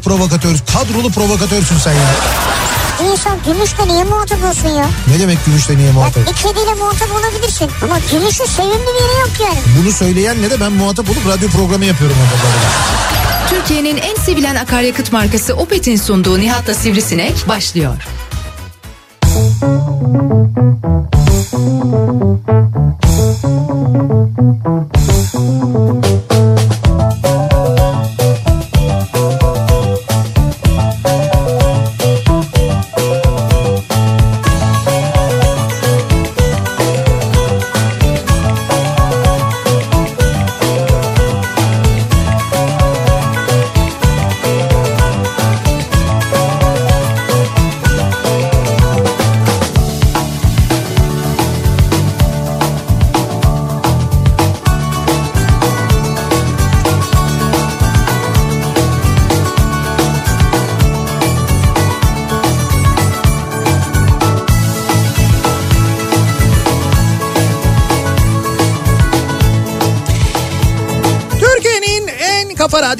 provokatör, kadrolu provokatörsün sen ya. İnsan gümüşle niye muhatap olsun ya? Ne demek gümüşle niye Ya muhatap? bir kediyle muhatap olabilirsin. Ama gümüşün sevimli bir yeri yok yani. Bunu söyleyen ne de ben muhatap olup radyo programı yapıyorum orada. Türkiye'nin en sevilen akaryakıt markası Opet'in sunduğu Nihat'la Sivrisinek başlıyor. Türkiye'nin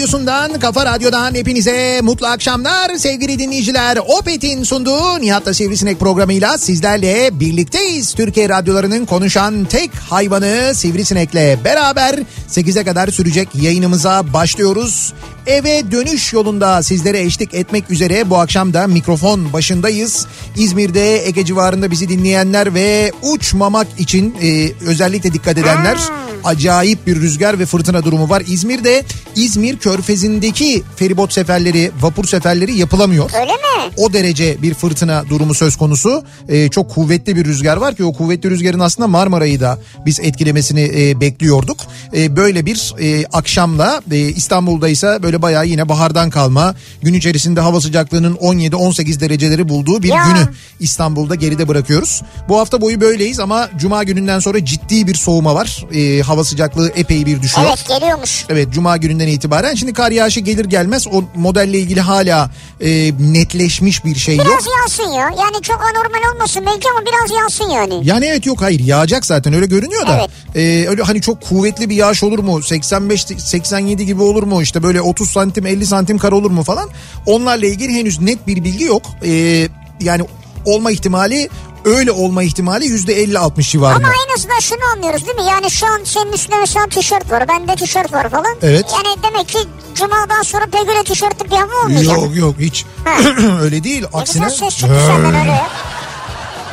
en kafa radyosundan, kafa radyodan hepinize mutlu akşamlar sevgili dinleyiciler. Opet'in sunduğu Nihat'la Sivrisinek programıyla sizlerle birlikteyiz. Türkiye radyolarının konuşan tek hayvanı Sivrisinek'le beraber 8'e kadar sürecek yayınımıza başlıyoruz. Eve dönüş yolunda sizlere eşlik etmek üzere bu akşam da mikrofon başındayız. İzmir'de Ege civarında bizi dinleyenler ve uçmamak için e, özellikle dikkat edenler acayip bir rüzgar ve fırtına durumu var. İzmir'de İzmir Körfezi'ndeki feribot seferleri, vapur seferleri yapılamıyor. Öyle mi? O derece bir fırtına durumu söz konusu. Ee, çok kuvvetli bir rüzgar var ki o kuvvetli rüzgarın aslında Marmara'yı da biz etkilemesini e, bekliyorduk. E, böyle bir e, akşamla e, İstanbul'da ise böyle bayağı yine bahardan kalma gün içerisinde hava sıcaklığının 17-18 dereceleri bulduğu bir Ya. günü İstanbul'da geride bırakıyoruz. Bu hafta boyu böyleyiz ama cuma gününden sonra ciddi bir soğuma var. E, hava sıcaklığı epey bir düşüyor. Evet geliyormuş. Evet cuma gününden itibaren şimdi kar yağışı gelir gelmez o modelle ilgili hala e, netleşmiş bir şey yok. Biraz yağsın ya. Yani çok anormal olmasın belki ama biraz yağsın yani. Yani evet yok hayır yağacak zaten öyle görünüyor da. Evet. E, öyle hani çok kuvvetli bir yağış olur mu? 85 87 gibi olur mu? İşte böyle 30 santim 50 santim kar olur mu falan? Onlarla ilgili henüz net bir bilgi yok. E, yani olma ihtimali öyle olma ihtimali %50-60 civarında. Ama en azından şunu anlıyoruz değil mi? Yani şu an senin üstünde mesela tişört var. Bende tişört var falan. Evet. Yani demek ki cumadan sonra pegüle tişörtlü bir hava olmayacak. Yok yok hiç öyle değil. Ne Aksine güzel ses çıktı senden öyle ya.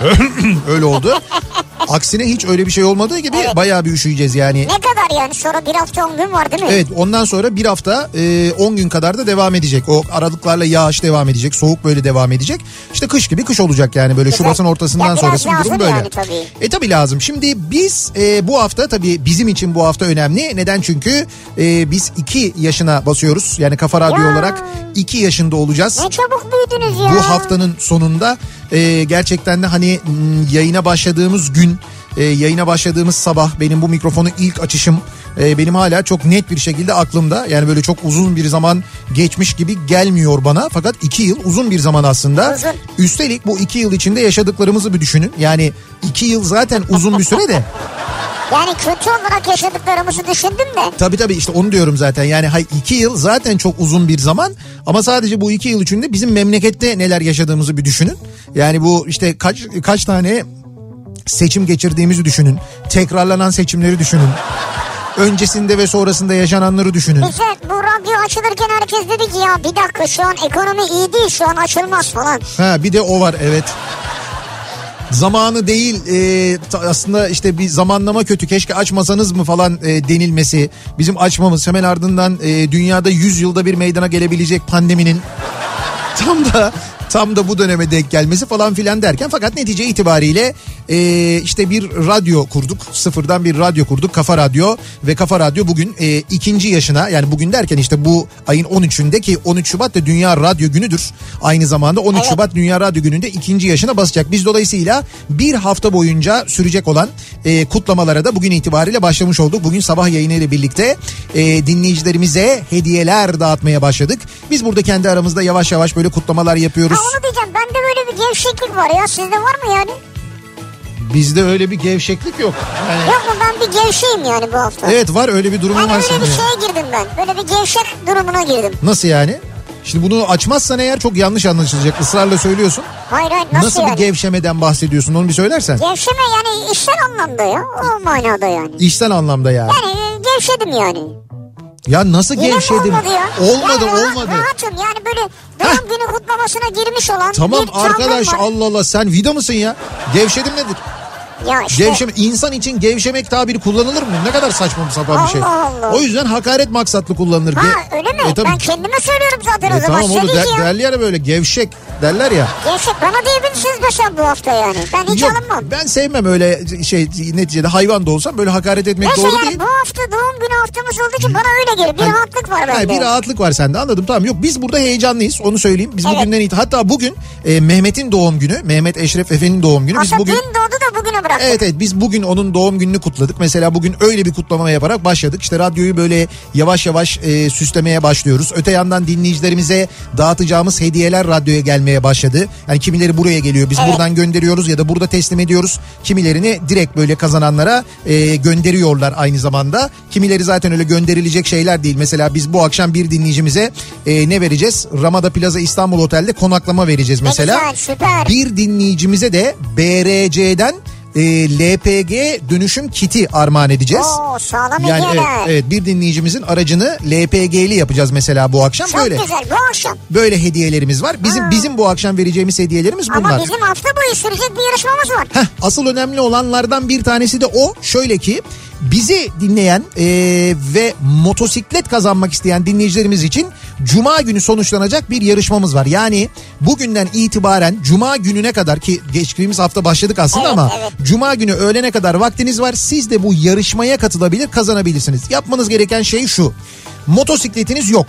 öyle oldu. Aksine hiç öyle bir şey olmadığı gibi Evet. bayağı bir üşüyeceğiz yani. Ne kadar yani sonra bir hafta on gün var değil mi? Evet ondan sonra bir hafta e, 10 gün kadar da devam edecek. O aralıklarla yağış devam edecek. Soğuk böyle devam edecek. İşte kış gibi kış olacak yani böyle Güzel. Şubat'ın ortasından sonrası bir durum böyle. yani tabii. E tabii lazım. Şimdi biz e, bu hafta tabii bizim için bu hafta önemli. Neden? Çünkü e, biz 2 yaşına basıyoruz. Yani Kafa Radyo Ya. olarak 2 yaşında olacağız. Ne çabuk büyüdünüz ya. Bu haftanın sonunda e, gerçekten de hani m, yayına başladığımız gün e, yayına başladığımız sabah benim bu mikrofonu ilk açışım e, benim hala çok net bir şekilde aklımda. Yani böyle çok uzun bir zaman geçmiş gibi gelmiyor bana. Fakat iki yıl uzun bir zaman aslında. Uzun. Üstelik bu iki yıl içinde yaşadıklarımızı bir düşünün. Yani iki yıl zaten uzun bir süre de. Yani kötü olarak yaşadıklarımızı düşündüm de. Tabii tabii işte onu diyorum zaten. Yani hay iki yıl zaten çok uzun bir zaman ama sadece bu iki yıl içinde bizim memlekette neler yaşadığımızı bir düşünün. Yani bu işte kaç kaç tane seçim geçirdiğimizi düşünün. Tekrarlanan seçimleri düşünün. Öncesinde ve sonrasında yaşananları düşünün. Bize bu radyo açılırken herkes dedi ki ya bir dakika şu an ekonomi iyi değil şu an açılmaz falan. Ha bir de o var evet. Zamanı değil e, aslında işte bir zamanlama kötü keşke açmasanız mı falan e, denilmesi. Bizim açmamız hemen ardından e, dünyada 100 yılda bir meydana gelebilecek pandeminin tam da Tam da bu döneme denk gelmesi falan filan derken fakat netice itibariyle e, işte bir radyo kurduk. Sıfırdan bir radyo kurduk. Kafa Radyo ve Kafa Radyo bugün e, ikinci yaşına yani bugün derken işte bu ayın 13'ünde ki 13 Şubat da Dünya Radyo Günü'dür. Aynı zamanda 13 Evet. Şubat Dünya Radyo Günü'nde ikinci yaşına basacak. Biz dolayısıyla bir hafta boyunca sürecek olan e, kutlamalara da bugün itibariyle başlamış olduk. Bugün sabah yayını ile birlikte e, dinleyicilerimize hediyeler dağıtmaya başladık. Biz burada kendi aramızda yavaş yavaş böyle kutlamalar yapıyoruz. Onu diyeceğim bende böyle bir gevşeklik var ya sizde var mı yani? Bizde öyle bir gevşeklik yok. Yani, Yok mu ben bir gevşeyim yani bu hafta. evet var öyle bir durumun Yani var öyle bir şeye girdim ben. Böyle bir gevşek durumuna girdim. Nasıl yani? Şimdi bunu açmazsan eğer çok yanlış anlaşılacak. Israrla söylüyorsun. Hayır hayır nasıl, Nasıl, yani? bir gevşemeden bahsediyorsun onu bir söylersen. Gevşeme yani işsel anlamda ya. O manada yani. İşten anlamda yani. Yani e, gevşedim yani. Ya nasıl Yine mi gevşedin? olmadı ya? Olmadı yani rahat- olmadı. Rahatım yani böyle doğum günü kutlamasına girmiş olan Tamam arkadaş var. Allah Allah sen vida mısın ya? Gevşedim nedir? Ya işte Gevşeme, insan için gevşemek tabiri kullanılır mı? Ne kadar saçma bir sapan bir şey. Allah Allah. O yüzden hakaret maksatlı kullanılır. ha Ge- öyle mi? E, tabii. ben kendime söylüyorum zaten o E, zaman. tamam der, ya. derler ya böyle gevşek derler ya. Gevşek bana diyebilirsiniz mesela bu hafta yani. Ben hiç Yok, alınmam. ben sevmem öyle şey neticede hayvan da olsam böyle hakaret etmek Neyse doğru değil. bu hafta doğum günü haftamız olduğu için bana öyle geliyor. Bir Yani- rahatlık var bende. bir rahatlık var sende anladım tamam yok biz burada heyecanlıyız onu söyleyeyim biz Evet. bugünden itibaren hatta bugün e, Mehmet'in doğum günü Mehmet Eşref Efe'nin doğum günü biz Aslında bugün dün doğdu da bugüne bıraktık. Evet evet biz bugün onun doğum gününü kutladık. Mesela bugün öyle bir kutlama yaparak başladık. İşte radyoyu böyle yavaş yavaş e, süslemeye başlıyoruz. Öte yandan dinleyicilerimize dağıtacağımız hediyeler radyoya gelmeye başladı. Yani kimileri buraya geliyor biz Evet. buradan gönderiyoruz ya da burada teslim ediyoruz. Kimilerini direkt böyle kazananlara e, gönderiyorlar aynı zamanda. Kimileri zaten öyle gönderilecek şeyler değil. Mesela biz bu akşam bir dinleyicimize e, ne vereceğiz? Ramada Plaza İstanbul Otel'de konaklama vereceğiz Ne mesela. güzel süper. Bir dinleyicimize de BRC'den e, LPG dönüşüm kiti armağan edeceğiz. Oo sağlam Yani evet, evet bir dinleyicimizin aracını LPG'li yapacağız mesela bu akşam Çok böyle. güzel bu akşam. Böyle hediyelerimiz var. Bizim Ha. bizim bu akşam vereceğimiz hediyelerimiz bunlar. Ama bizim hafta boyu sürecek bir yarışmamız var. Heh, asıl önemli olanlardan bir tanesi de o. Şöyle ki bizi dinleyen e, ve motosiklet kazanmak isteyen dinleyicilerimiz için Cuma günü sonuçlanacak bir yarışmamız var. Yani bugünden itibaren Cuma gününe kadar ki geçtiğimiz hafta başladık aslında Evet, ama evet. Cuma günü öğlene kadar vaktiniz var. Siz de bu yarışmaya katılabilir kazanabilirsiniz. Yapmanız gereken şey şu. Motosikletiniz yok.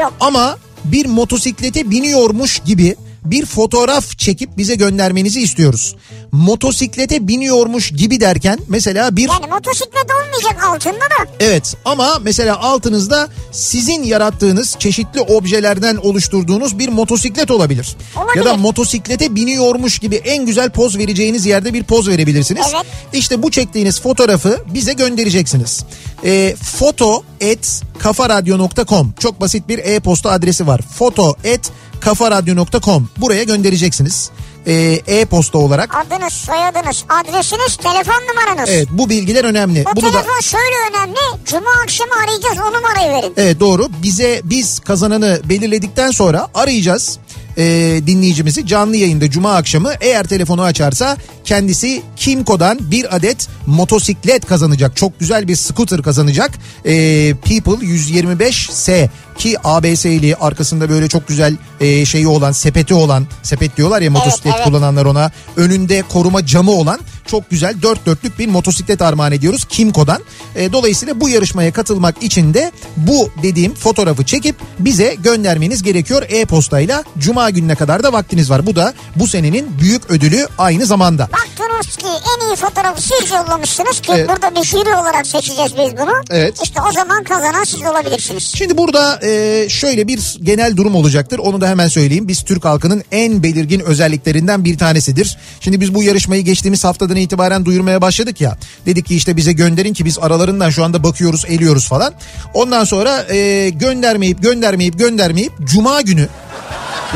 Yok. Ama bir motosiklete biniyormuş gibi bir fotoğraf çekip bize göndermenizi istiyoruz. Motosiklete biniyormuş gibi derken mesela bir Yani motosiklet olmayacak altında da. evet ama mesela altınızda sizin yarattığınız çeşitli objelerden oluşturduğunuz bir motosiklet olabilir. Olabilir. Ya da motosiklete biniyormuş gibi en güzel poz vereceğiniz yerde bir poz verebilirsiniz. Evet. İşte bu çektiğiniz fotoğrafı bize göndereceksiniz. E, foto et kafaradyo.com çok basit bir e-posta adresi var. Foto et kafaradyo.com buraya göndereceksiniz. E, e-posta olarak. Adınız, soyadınız, adresiniz, telefon numaranız. Evet bu bilgiler önemli. O Bunu da telefon şöyle önemli. Cuma akşamı arayacağız o numarayı verin. Evet doğru. Bize biz kazananı belirledikten sonra arayacağız e, dinleyicimizi canlı yayında cuma akşamı eğer telefonu açarsa kendisi Kimco'dan bir adet motosiklet kazanacak. Çok güzel bir scooter kazanacak. E, People 125S ki ABS'li arkasında böyle çok güzel e, şeyi olan sepeti olan sepet diyorlar ya motosiklet evet. kullananlar ona önünde koruma camı olan çok güzel dört dörtlük bir motosiklet armağan ediyoruz Kimco'dan. E, dolayısıyla bu yarışmaya katılmak için de bu dediğim fotoğrafı çekip bize göndermeniz gerekiyor e-postayla. Cuma gününe kadar da vaktiniz var. Bu da bu senenin büyük ödülü aynı zamanda. Baktınız ki en iyi fotoğrafı siz yollamışsınız ki Evet. burada bir jüri olarak seçeceğiz biz bunu. Evet. İşte o zaman kazanan siz olabilirsiniz. Şimdi burada e, şöyle bir genel durum olacaktır. Onu da hemen söyleyeyim. Biz Türk halkının en belirgin özelliklerinden bir tanesidir. Şimdi biz bu yarışmayı geçtiğimiz haftadan itibaren duyurmaya başladık ya. Dedik ki işte bize gönderin ki biz aralarından şu anda bakıyoruz, eliyoruz falan. Ondan sonra e, göndermeyip göndermeyip göndermeyip Cuma günü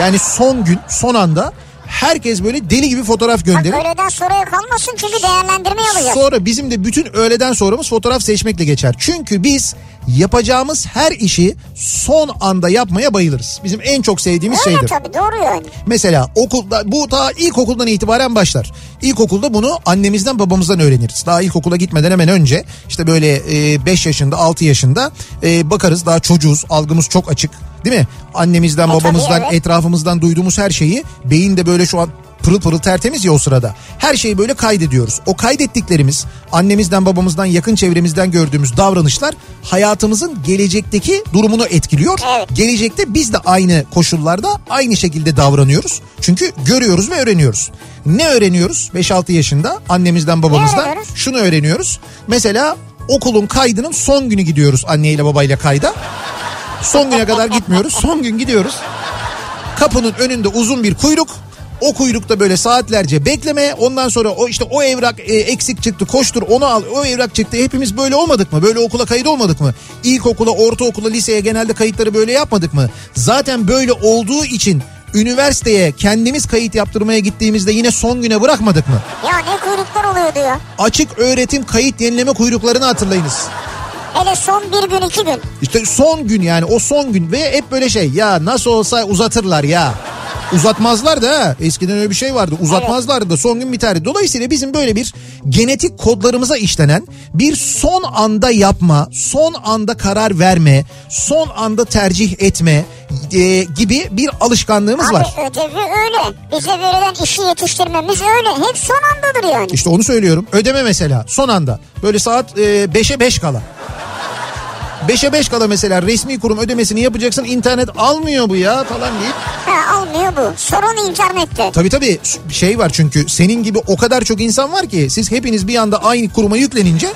yani son gün son anda herkes böyle deli gibi fotoğraf Bak gönderir. öğleden sonraya kalmasın çünkü değerlendirme alacağız. Sonra bizim de bütün öğleden sonramız fotoğraf seçmekle geçer. Çünkü biz yapacağımız her işi son anda yapmaya bayılırız. Bizim en çok sevdiğimiz Öyle şeydir. tabii doğru yani. Mesela okulda bu ta ilkokuldan itibaren başlar. İlkokulda bunu annemizden babamızdan öğreniriz. Daha ilkokula gitmeden hemen önce işte böyle 5 yaşında 6 yaşında e, bakarız daha çocuğuz algımız çok açık değil mi? Annemizden E, tabii, babamızdan evet. etrafımızdan duyduğumuz her şeyi beyin de böyle şu an pırıl pırıl tertemiz ya o sırada. Her şeyi böyle kaydediyoruz. O kaydettiklerimiz annemizden babamızdan yakın çevremizden gördüğümüz davranışlar hayatımızın gelecekteki durumunu etkiliyor. Evet. Gelecekte biz de aynı koşullarda aynı şekilde davranıyoruz. Çünkü görüyoruz ve öğreniyoruz. Ne öğreniyoruz 5-6 yaşında annemizden babamızdan? Şunu öğreniyoruz. Mesela okulun kaydının son günü gidiyoruz anneyle babayla kayda. Son güne kadar gitmiyoruz. Son gün gidiyoruz. Kapının önünde uzun bir kuyruk. O kuyrukta böyle saatlerce bekleme. Ondan sonra o işte o evrak e, eksik çıktı koştur onu al. O evrak çıktı. Hepimiz böyle olmadık mı? Böyle okula kayıt olmadık mı? İlkokula, ortaokula, liseye genelde kayıtları böyle yapmadık mı? Zaten böyle olduğu için üniversiteye kendimiz kayıt yaptırmaya gittiğimizde yine son güne bırakmadık mı? Ya ne kuyruklar oluyordu ya. Açık öğretim kayıt yenileme kuyruklarını hatırlayınız. Hele son bir gün iki gün. İşte son gün yani o son gün ve hep böyle şey ya nasıl olsa uzatırlar ya. Uzatmazlar da eskiden öyle bir şey vardı uzatmazlardı da son gün biterdi. Dolayısıyla bizim böyle bir genetik kodlarımıza işlenen bir son anda yapma, son anda karar verme, son anda tercih etme e, gibi bir alışkanlığımız Abi var. ödevi öyle. Bize verilen işi yetiştirmemiz öyle. Hep son andadır yani. İşte onu söylüyorum. Ödeme mesela son anda. Böyle saat 5'e 5 kala. 5'e 5 kala mesela resmi kurum ödemesini yapacaksın internet almıyor bu ya falan deyip. Ha, almıyor bu. Sorun internette. Tabii tabii şey var çünkü senin gibi o kadar çok insan var ki siz hepiniz bir anda aynı kuruma yüklenince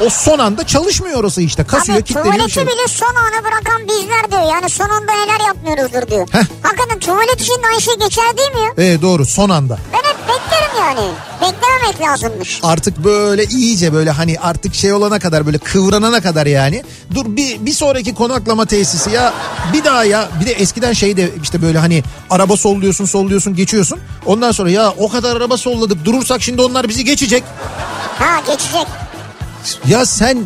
o son anda çalışmıyor orası işte. Kasıyor Abi kilitleniyor. tuvaleti şey. bile son ana bırakan bizler diyor. Yani son anda neler yapmıyoruzdur diyor. Heh. Hakikaten tuvalet için de aynı şey geçer değil mi ya? Evet doğru son anda. Ben hep beklerim yani. Beklememek lazımmış. Artık böyle iyice böyle hani artık şey olana kadar böyle kıvranana kadar yani. Dur bir, bir sonraki konaklama tesisi ya bir daha ya bir de eskiden şey de işte böyle hani araba solluyorsun solluyorsun geçiyorsun. Ondan sonra ya o kadar araba solladık durursak şimdi onlar bizi geçecek. Ha geçecek. Ya sen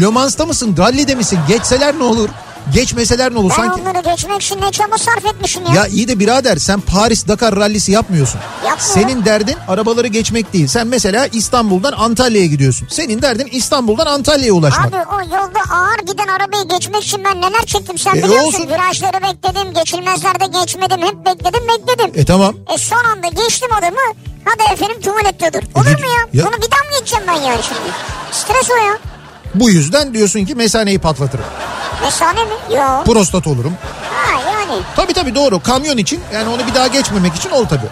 Le Mans'ta mısın rallide misin? Geçseler ne olur geçmeseler ne olur Ben sanki. onları geçmek için ne çaba sarf etmişim ya. Ya iyi de birader sen Paris Dakar rallisi yapmıyorsun. Yapmıyorum. Senin derdin arabaları geçmek değil. Sen mesela İstanbul'dan Antalya'ya gidiyorsun. Senin derdin İstanbul'dan Antalya'ya ulaşmak. Abi o yolda ağır giden arabayı geçmek için ben neler çektim sen E, biliyor olsun. Virajları bekledim, geçilmezlerde geçmedim, hep bekledim bekledim. E tamam. E son anda geçtim adamı. Hadi efendim tuvalette dur. Olur git- mu ya? ya- Bunu bir daha mı geçeceğim ben yani şimdi? Stres o ya. Bu yüzden diyorsun ki mesaneyi patlatırım. Mesane mi? Yok. Prostat olurum. Ha yani. Tabii tabii doğru. Kamyon için yani onu bir daha geçmemek için ol tabii.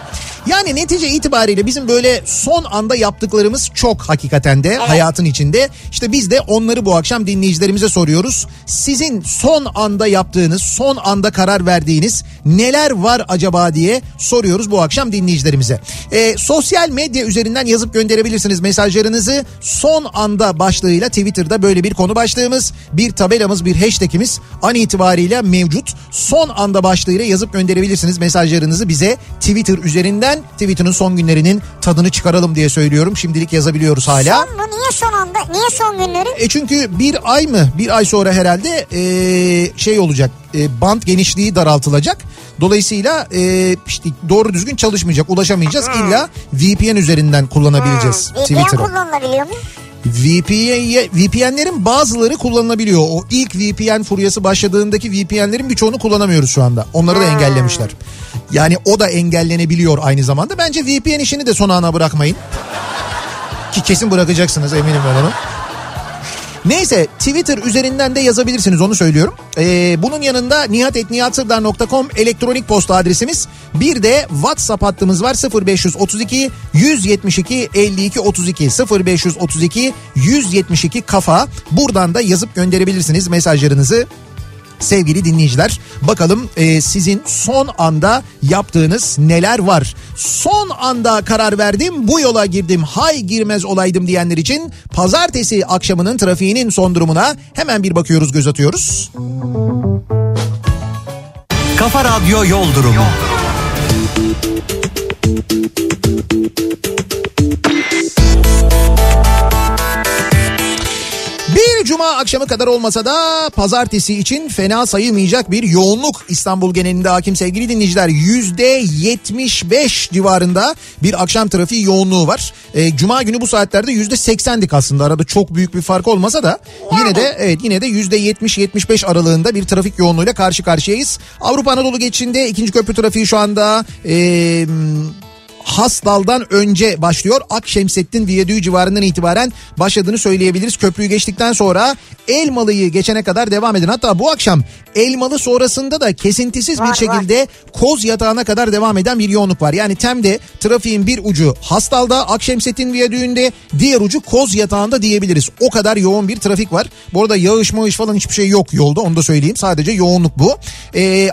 Yani netice itibariyle bizim böyle son anda yaptıklarımız çok hakikaten de hayatın içinde. İşte biz de onları bu akşam dinleyicilerimize soruyoruz. Sizin son anda yaptığınız, son anda karar verdiğiniz neler var acaba diye soruyoruz bu akşam dinleyicilerimize. Ee, sosyal medya üzerinden yazıp gönderebilirsiniz mesajlarınızı. Son anda başlığıyla Twitter'da böyle bir konu başlığımız, bir tabelamız, bir hashtagimiz an itibariyle mevcut. Son anda başlığıyla yazıp gönderebilirsiniz mesajlarınızı bize Twitter üzerinden. Twitter'ın son günlerinin tadını çıkaralım diye söylüyorum. Şimdilik yazabiliyoruz hala. Son mu? Niye son anda? Niye son günleri? E çünkü bir ay mı bir ay sonra herhalde e, şey olacak e, band genişliği daraltılacak. Dolayısıyla e, işte doğru düzgün çalışmayacak ulaşamayacağız illa VPN üzerinden kullanabileceğiz VPN Twitter'ı. kullanılabiliyor mu? VPN, VPN'lerin bazıları kullanılabiliyor. O ilk VPN furyası başladığındaki VPN'lerin birçoğunu kullanamıyoruz şu anda. Onları da engellemişler. Yani o da engellenebiliyor aynı zamanda. Bence VPN işini de son ana bırakmayın. Ki kesin bırakacaksınız eminim ben onu. Neyse Twitter üzerinden de yazabilirsiniz onu söylüyorum. Ee, bunun yanında nihatetnihatsırdar.com elektronik posta adresimiz. Bir de WhatsApp hattımız var 0532 172 52 32 0532 172 kafa. Buradan da yazıp gönderebilirsiniz mesajlarınızı sevgili dinleyiciler. Bakalım e, sizin son anda yaptığınız neler var? Son anda karar verdim bu yola girdim hay girmez olaydım diyenler için pazartesi akşamının trafiğinin son durumuna hemen bir bakıyoruz göz atıyoruz. Kafa Radyo Yol Durumu. Bir Cuma akşamı kadar olmasa da pazartesi için fena sayılmayacak bir yoğunluk İstanbul genelinde hakim sevgili dinleyiciler. Yüzde 75 civarında bir akşam trafiği yoğunluğu var. E, Cuma günü bu saatlerde yüzde 80'dik aslında arada çok büyük bir fark olmasa da yine de evet yine de yüzde 70-75 aralığında bir trafik yoğunluğuyla karşı karşıyayız. Avrupa Anadolu geçişinde ikinci köprü trafiği şu anda... E, Hasdal'dan önce başlıyor. Akşemsettin Viyadüğü civarından itibaren başladığını söyleyebiliriz. Köprüyü geçtikten sonra Elmalı'yı geçene kadar devam edin. Hatta bu akşam Elmalı sonrasında da kesintisiz Var, bir şekilde Koz Yatağı'na kadar devam eden bir yoğunluk var. Yani Tem'de trafiğin bir ucu Hasdal'da Akşemsettin Viyadüğü'nde diğer ucu Koz Yatağı'nda diyebiliriz. O kadar yoğun bir trafik var. Bu arada yağış mağış falan hiçbir şey yok yolda onu da söyleyeyim. Sadece yoğunluk bu. Ee,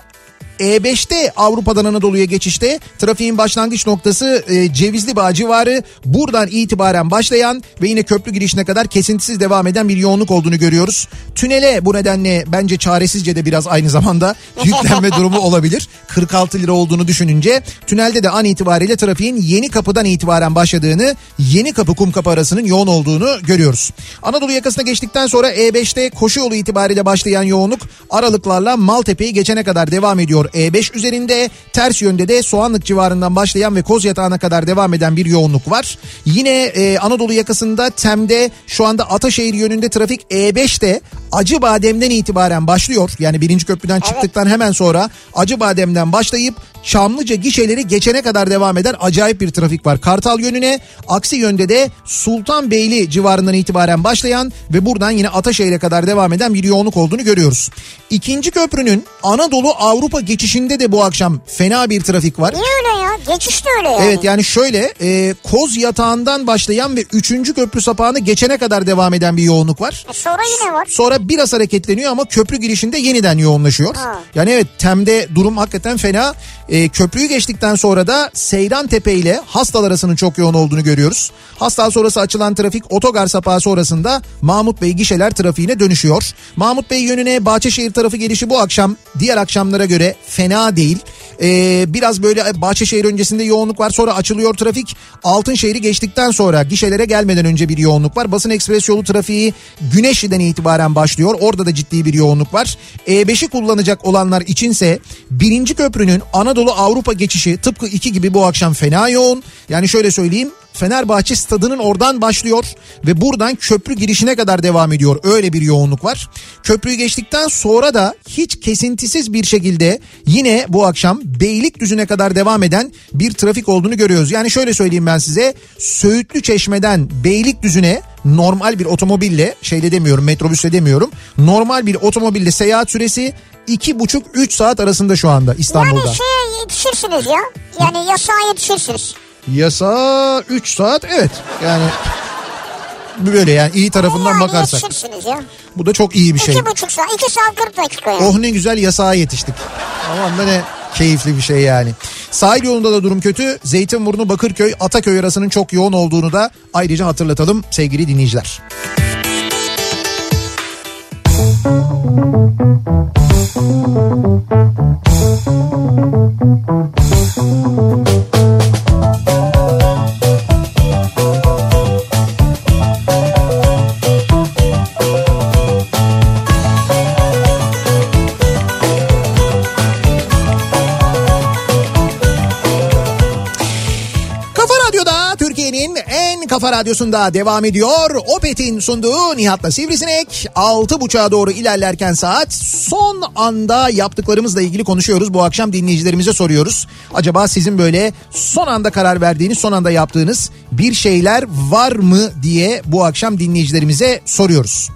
e5'te Avrupa'dan Anadolu'ya geçişte trafiğin başlangıç noktası e, Cevizli Bağ civarı buradan itibaren başlayan ve yine köprü girişine kadar kesintisiz devam eden bir yoğunluk olduğunu görüyoruz. Tünele bu nedenle bence çaresizce de biraz aynı zamanda yüklenme durumu olabilir. 46 lira olduğunu düşününce tünelde de an itibariyle trafiğin yeni kapıdan itibaren başladığını yeni kapı kum kapı arasının yoğun olduğunu görüyoruz. Anadolu yakasına geçtikten sonra E5'te koşu yolu itibariyle başlayan yoğunluk aralıklarla Maltepe'yi geçene kadar devam ediyor. E5 üzerinde ters yönde de Soğanlık civarından başlayan ve Koz Yatağı'na kadar devam eden bir yoğunluk var. Yine e, Anadolu yakasında Tem'de şu anda Ataşehir yönünde trafik E5'te Acıbadem'den itibaren başlıyor. Yani birinci köprüden çıktıktan hemen sonra Acıbadem'den başlayıp Çamlıca gişeleri geçene kadar devam eden acayip bir trafik var. Kartal yönüne aksi yönde de Sultanbeyli civarından itibaren başlayan ve buradan yine Ataşehir'e kadar devam eden bir yoğunluk olduğunu görüyoruz. İkinci köprünün Anadolu Avrupa geçişinde de bu akşam fena bir trafik var. Niye öyle ya? Geçiş de öyle yani. Evet yani şöyle e, Koz yatağından başlayan ve 3. köprü sapağını geçene kadar devam eden bir yoğunluk var. E sonra yine var. Sonra biraz hareketleniyor ama köprü girişinde yeniden yoğunlaşıyor. Ha. Yani evet Tem'de durum hakikaten fena. E, köprüyü geçtikten sonra da Seyran Tepe ile Hastal arasının çok yoğun olduğunu görüyoruz. Hastal sonrası açılan trafik otogar sapağı sonrasında Mahmut Bey gişeler trafiğine dönüşüyor. Mahmut Bey yönüne Bahçeşehir tarafı gelişi bu akşam diğer akşamlara göre fena değil. E, biraz böyle Bahçeşehir öncesinde yoğunluk var sonra açılıyor trafik. Altınşehir'i geçtikten sonra gişelere gelmeden önce bir yoğunluk var. Basın ekspres yolu trafiği Güneşli'den itibaren başlıyor. Orada da ciddi bir yoğunluk var. E5'i kullanacak olanlar içinse birinci köprünün Anadolu Avrupa geçişi tıpkı iki gibi bu akşam fena yoğun. Yani şöyle söyleyeyim Fenerbahçe stadının oradan başlıyor ve buradan köprü girişine kadar devam ediyor. Öyle bir yoğunluk var. Köprüyü geçtikten sonra da hiç kesintisiz bir şekilde yine bu akşam Beylikdüzü'ne kadar devam eden bir trafik olduğunu görüyoruz. Yani şöyle söyleyeyim ben size Söğütlü Çeşme'den Beylikdüzü'ne normal bir otomobille şeyle demiyorum metrobüsle demiyorum normal bir otomobille seyahat süresi iki buçuk üç saat arasında şu anda İstanbul'da. Yani şeye yetişirsiniz ya. Yani yasağa yetişirsiniz. Yasa 3 saat evet yani böyle yani iyi tarafından yani bakarsak. ya. Bu da çok iyi bir şey. İki buçuk saat. iki saat kırk dakika yani. Oh ne güzel yasağa yetiştik. Aman da ne keyifli bir şey yani. Sahil yolunda da durum kötü. Zeytinburnu, Bakırköy, Ataköy arasının çok yoğun olduğunu da ayrıca hatırlatalım sevgili dinleyiciler. Kafa kafa radyosunda devam ediyor. Opet'in sunduğu Nihat'la Sivrisinek. 6.30'a doğru ilerlerken saat son anda yaptıklarımızla ilgili konuşuyoruz. Bu akşam dinleyicilerimize soruyoruz. Acaba sizin böyle son anda karar verdiğiniz, son anda yaptığınız bir şeyler var mı diye bu akşam dinleyicilerimize soruyoruz.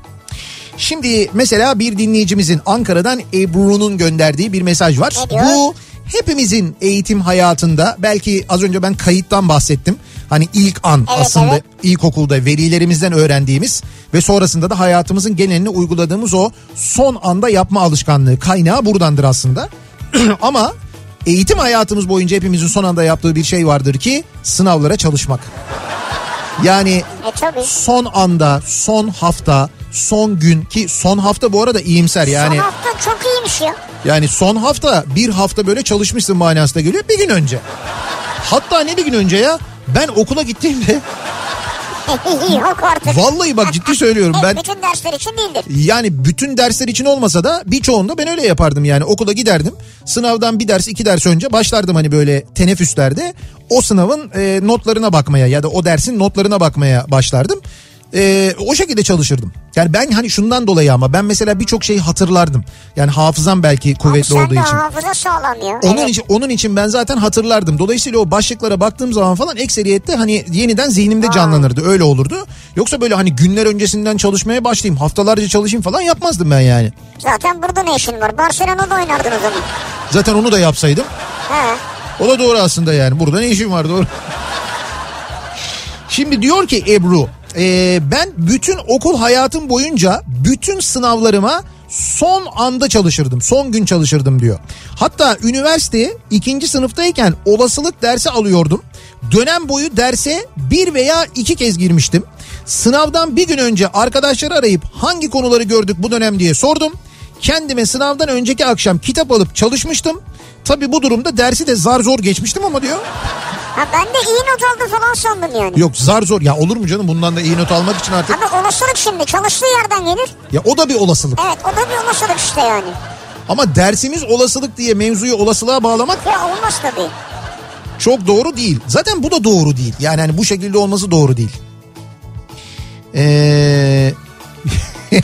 Şimdi mesela bir dinleyicimizin Ankara'dan Ebru'nun gönderdiği bir mesaj var. Bu hepimizin eğitim hayatında belki az önce ben kayıttan bahsettim. Hani ilk an Evet, aslında evet. ilkokulda velilerimizden öğrendiğimiz ve sonrasında da hayatımızın genelini uyguladığımız o son anda yapma alışkanlığı kaynağı buradandır aslında. Ama eğitim hayatımız boyunca hepimizin son anda yaptığı bir şey vardır ki sınavlara çalışmak. Yani E son anda, son hafta, son gün ki son hafta bu arada iyimser yani. Son hafta çok iyiymiş ya. Yani son hafta bir hafta böyle çalışmışsın manasında geliyor bir gün önce. Hatta ne bir gün önce ya ben okula gittiğimde Yok artık. Vallahi bak ciddi söylüyorum ben Bütün dersler için değildir. yani bütün dersler için olmasa da birçoğunda ben öyle yapardım yani okula giderdim sınavdan bir ders iki ders önce başlardım hani böyle teneffüslerde o sınavın e, notlarına bakmaya ya da o dersin notlarına bakmaya başlardım. E, o şekilde çalışırdım. Yani ben hani şundan dolayı ama ben mesela birçok şeyi hatırlardım. Yani hafızam belki kuvvetli Sen olduğu için. hafıza sağlam ya. Onun Evet. için onun için ben zaten hatırlardım. Dolayısıyla o başlıklara baktığım zaman falan ekseriyette hani yeniden zihnimde canlanırdı. Öyle olurdu. Yoksa böyle hani günler öncesinden çalışmaya başlayayım, haftalarca çalışayım falan yapmazdım ben yani. Zaten burada ne işin var? Barcelona'da oynardın o zaman. Zaten onu da yapsaydım. He. O da doğru aslında yani. Burada ne işim var doğru. Şimdi diyor ki Ebru, e, ben bütün okul hayatım boyunca bütün sınavlarıma son anda çalışırdım. Son gün çalışırdım diyor. Hatta üniversiteye ikinci sınıftayken olasılık dersi alıyordum. Dönem boyu derse bir veya iki kez girmiştim. Sınavdan bir gün önce arkadaşları arayıp hangi konuları gördük bu dönem diye sordum. Kendime sınavdan önceki akşam kitap alıp çalışmıştım. Tabi bu durumda dersi de zar zor geçmiştim ama diyor. Ha ben de iyi not aldı falan sandım yani. Yok zar zor ya olur mu canım bundan da iyi not almak için artık. Abi olasılık şimdi çalıştığı yerden gelir. Ya o da bir olasılık. Evet o da bir olasılık işte yani. Ama dersimiz olasılık diye mevzuyu olasılığa bağlamak Ya olmaz tabii. çok doğru değil. Zaten bu da doğru değil. Yani hani bu şekilde olması doğru değil. Ee...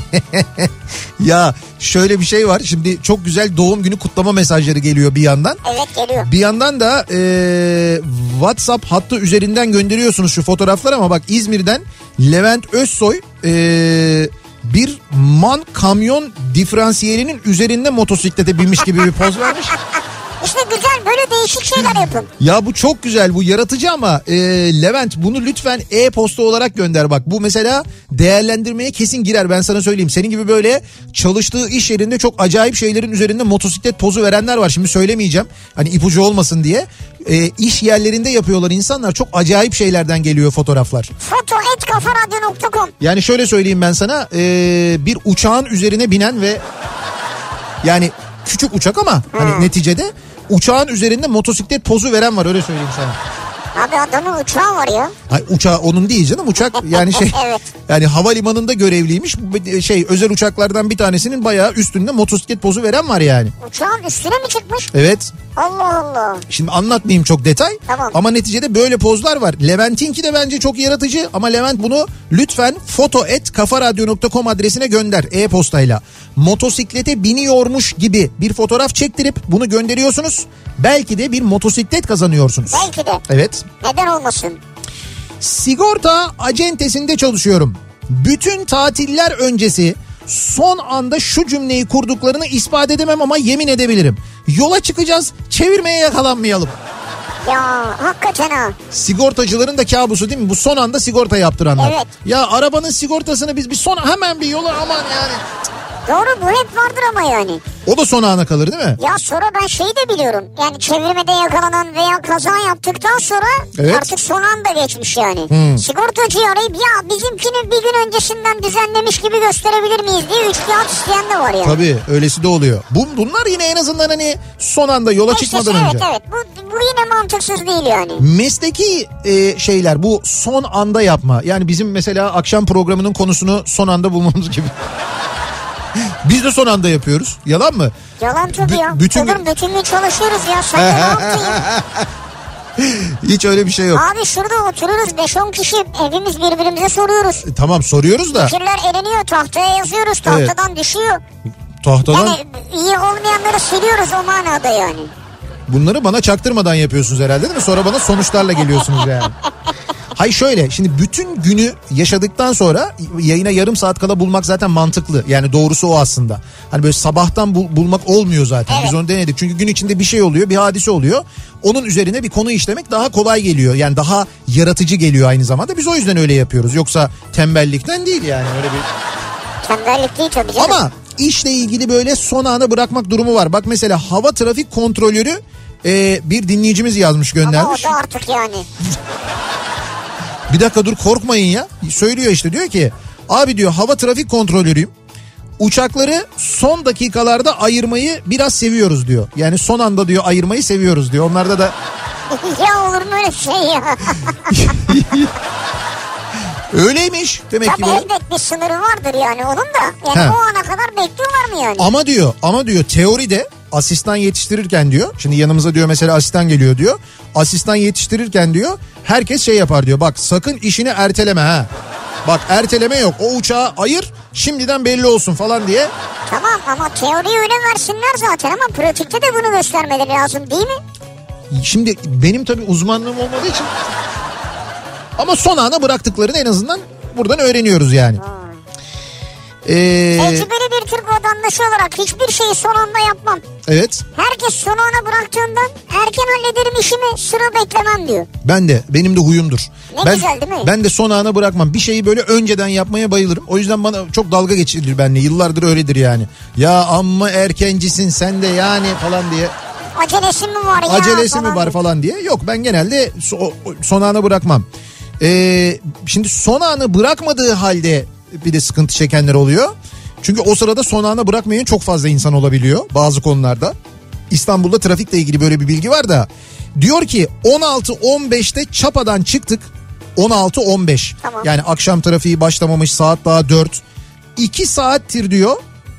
ya şöyle bir şey var. Şimdi çok güzel doğum günü kutlama mesajları geliyor bir yandan. Evet geliyor. Bir yandan da e, WhatsApp hattı üzerinden gönderiyorsunuz şu fotoğraflar ama bak İzmir'den Levent Özsoy e, bir man kamyon diferansiyelinin üzerinde motosiklete binmiş gibi bir poz vermiş. İşte güzel böyle değişik şeyler yapın. Ya bu çok güzel bu yaratıcı ama e, Levent bunu lütfen e-posta olarak gönder bak. Bu mesela değerlendirmeye kesin girer ben sana söyleyeyim. Senin gibi böyle çalıştığı iş yerinde çok acayip şeylerin üzerinde motosiklet pozu verenler var. Şimdi söylemeyeceğim hani ipucu olmasın diye. E, iş yerlerinde yapıyorlar insanlar çok acayip şeylerden geliyor fotoğraflar. Foto et kafaradyo.com Yani şöyle söyleyeyim ben sana e, bir uçağın üzerine binen ve yani küçük uçak ama hani neticede uçağın üzerinde motosiklet pozu veren var öyle söyleyeyim sana. Abi adamın uçağı var ya. Ay uçağı onun değil canım uçak yani şey Evet. yani havalimanında görevliymiş şey özel uçaklardan bir tanesinin bayağı üstünde motosiklet pozu veren var yani. Uçağın üstüne mi çıkmış? Evet Allah Allah. şimdi anlatmayayım çok detay Tamam. ama neticede böyle pozlar var. Levent'inki de bence çok yaratıcı ama Levent bunu lütfen foto@kafaradyo.com adresine gönder e-postayla. Motosiklete biniyormuş gibi bir fotoğraf çektirip bunu gönderiyorsunuz. Belki de bir motosiklet kazanıyorsunuz. Belki de. Evet. Neden olmasın? Sigorta acentesinde çalışıyorum. Bütün tatiller öncesi son anda şu cümleyi kurduklarını ispat edemem ama yemin edebilirim. Yola çıkacağız çevirmeye yakalanmayalım. Ya hakikaten ha. Sigortacıların da kabusu değil mi? Bu son anda sigorta yaptıranlar. Evet. Ya arabanın sigortasını biz bir son hemen bir yola aman yani. Doğru bu hep vardır ama yani. O da son ana kalır değil mi? Ya sonra ben şeyi de biliyorum. Yani çevirmede yakalanan veya kaza yaptıktan sonra Evet. artık son anda geçmiş yani. Hmm. Sigortacıyı arayıp ya bizimkini bir gün öncesinden düzenlemiş gibi gösterebilir miyiz diye üç kağıt isteyen de var yani. Tabii öylesi de oluyor. Bu, bunlar yine en azından hani son anda yola İşte çıkmadan şey, önce. Evet evet bu, bu yine mantıksız değil yani. Mesleki e, şeyler bu son anda yapma. Yani bizim mesela akşam programının konusunu son anda bulmamız gibi. Biz de son anda yapıyoruz. Yalan mı? Yalan tabii Bü- ya. bütün Oğlum gün- bütün gün çalışıyoruz ya. Sen de ne yaptın ya? Hiç öyle bir şey yok. Abi şurada otururuz 5-10 kişi hepimiz birbirimize soruyoruz. E, Tamam soruyoruz da Fikirler eleniyor tahtaya yazıyoruz tahtadan düşüyor. tahtadan Yani iyi olmayanları siliyoruz o manada yani. bunları bana çaktırmadan yapıyorsunuz herhalde değil mi? Sonra bana sonuçlarla geliyorsunuz yani. Hay şöyle şimdi bütün günü yaşadıktan sonra yayına yarım saat kala bulmak zaten mantıklı. Yani doğrusu o aslında. Hani böyle sabahtan bul- bulmak olmuyor zaten. Biz Evet. onu denedik. Çünkü gün içinde bir şey oluyor, bir hadise oluyor. Onun üzerine bir konu işlemek daha kolay geliyor. Yani daha yaratıcı geliyor aynı zamanda. Biz o yüzden öyle yapıyoruz. Yoksa tembellikten değil yani öyle bir Tembellik değil tabii canım. Ama işle ilgili böyle son ana bırakmak durumu var. Bak mesela hava trafik kontrolörü e, bir dinleyicimiz yazmış Ama o göndermiş. da artık yani. Bir dakika dur korkmayın ya. Söylüyor işte diyor ki abi diyor hava trafik kontrolörüyüm. Uçakları son dakikalarda ayırmayı biraz seviyoruz diyor. Yani son anda diyor ayırmayı seviyoruz diyor. Onlarda da ya olur mu öyle şey ya? Öyleymiş demek ki. Tabii elbet bir sınırı vardır yani onun da. Yani He. o ana kadar bekliyorlar mı yani? Ama diyor ama diyor teoride asistan yetiştirirken diyor. Şimdi yanımıza diyor mesela asistan geliyor diyor. Asistan yetiştirirken diyor herkes şey yapar diyor. Bak sakın işini erteleme ha. Bak erteleme yok. O uçağı ayır şimdiden belli olsun falan diye. Tamam ama teoriyi öyle versinler zaten ama pratikte de bunu göstermeleri lazım değil mi? Şimdi benim tabii uzmanlığım olmadığı için ama son ana bıraktıklarını en azından buradan öğreniyoruz yani. Ee, Tecrübeli bir Türk vatandaşı olarak hiçbir şeyi son anda yapmam. evet Herkes son ana bıraktığından erken hallederim işimi sıra beklemem diyor. ben de benim de huyumdur. Ne ben, güzel değil mi? Ben de son ana bırakmam. Bir şeyi böyle önceden yapmaya bayılırım. O yüzden bana çok dalga geçirilir benimle. Yıllardır öyledir yani. Ya amma erkencisin sen de yani falan diye. Acelesi mi var ya? Acelesi mi var falan diye. Yok ben genelde so- son ana bırakmam. Ee, şimdi son anı bırakmadığı halde bir de sıkıntı çekenler oluyor. Çünkü o sırada son ana bırakmayan çok fazla insan olabiliyor bazı konularda. İstanbul'da trafikle ilgili böyle bir bilgi var da diyor ki 16-15'te Çapa'dan çıktık 16-15 Tamam. yani akşam trafiği başlamamış saat daha 4 2 saattir diyor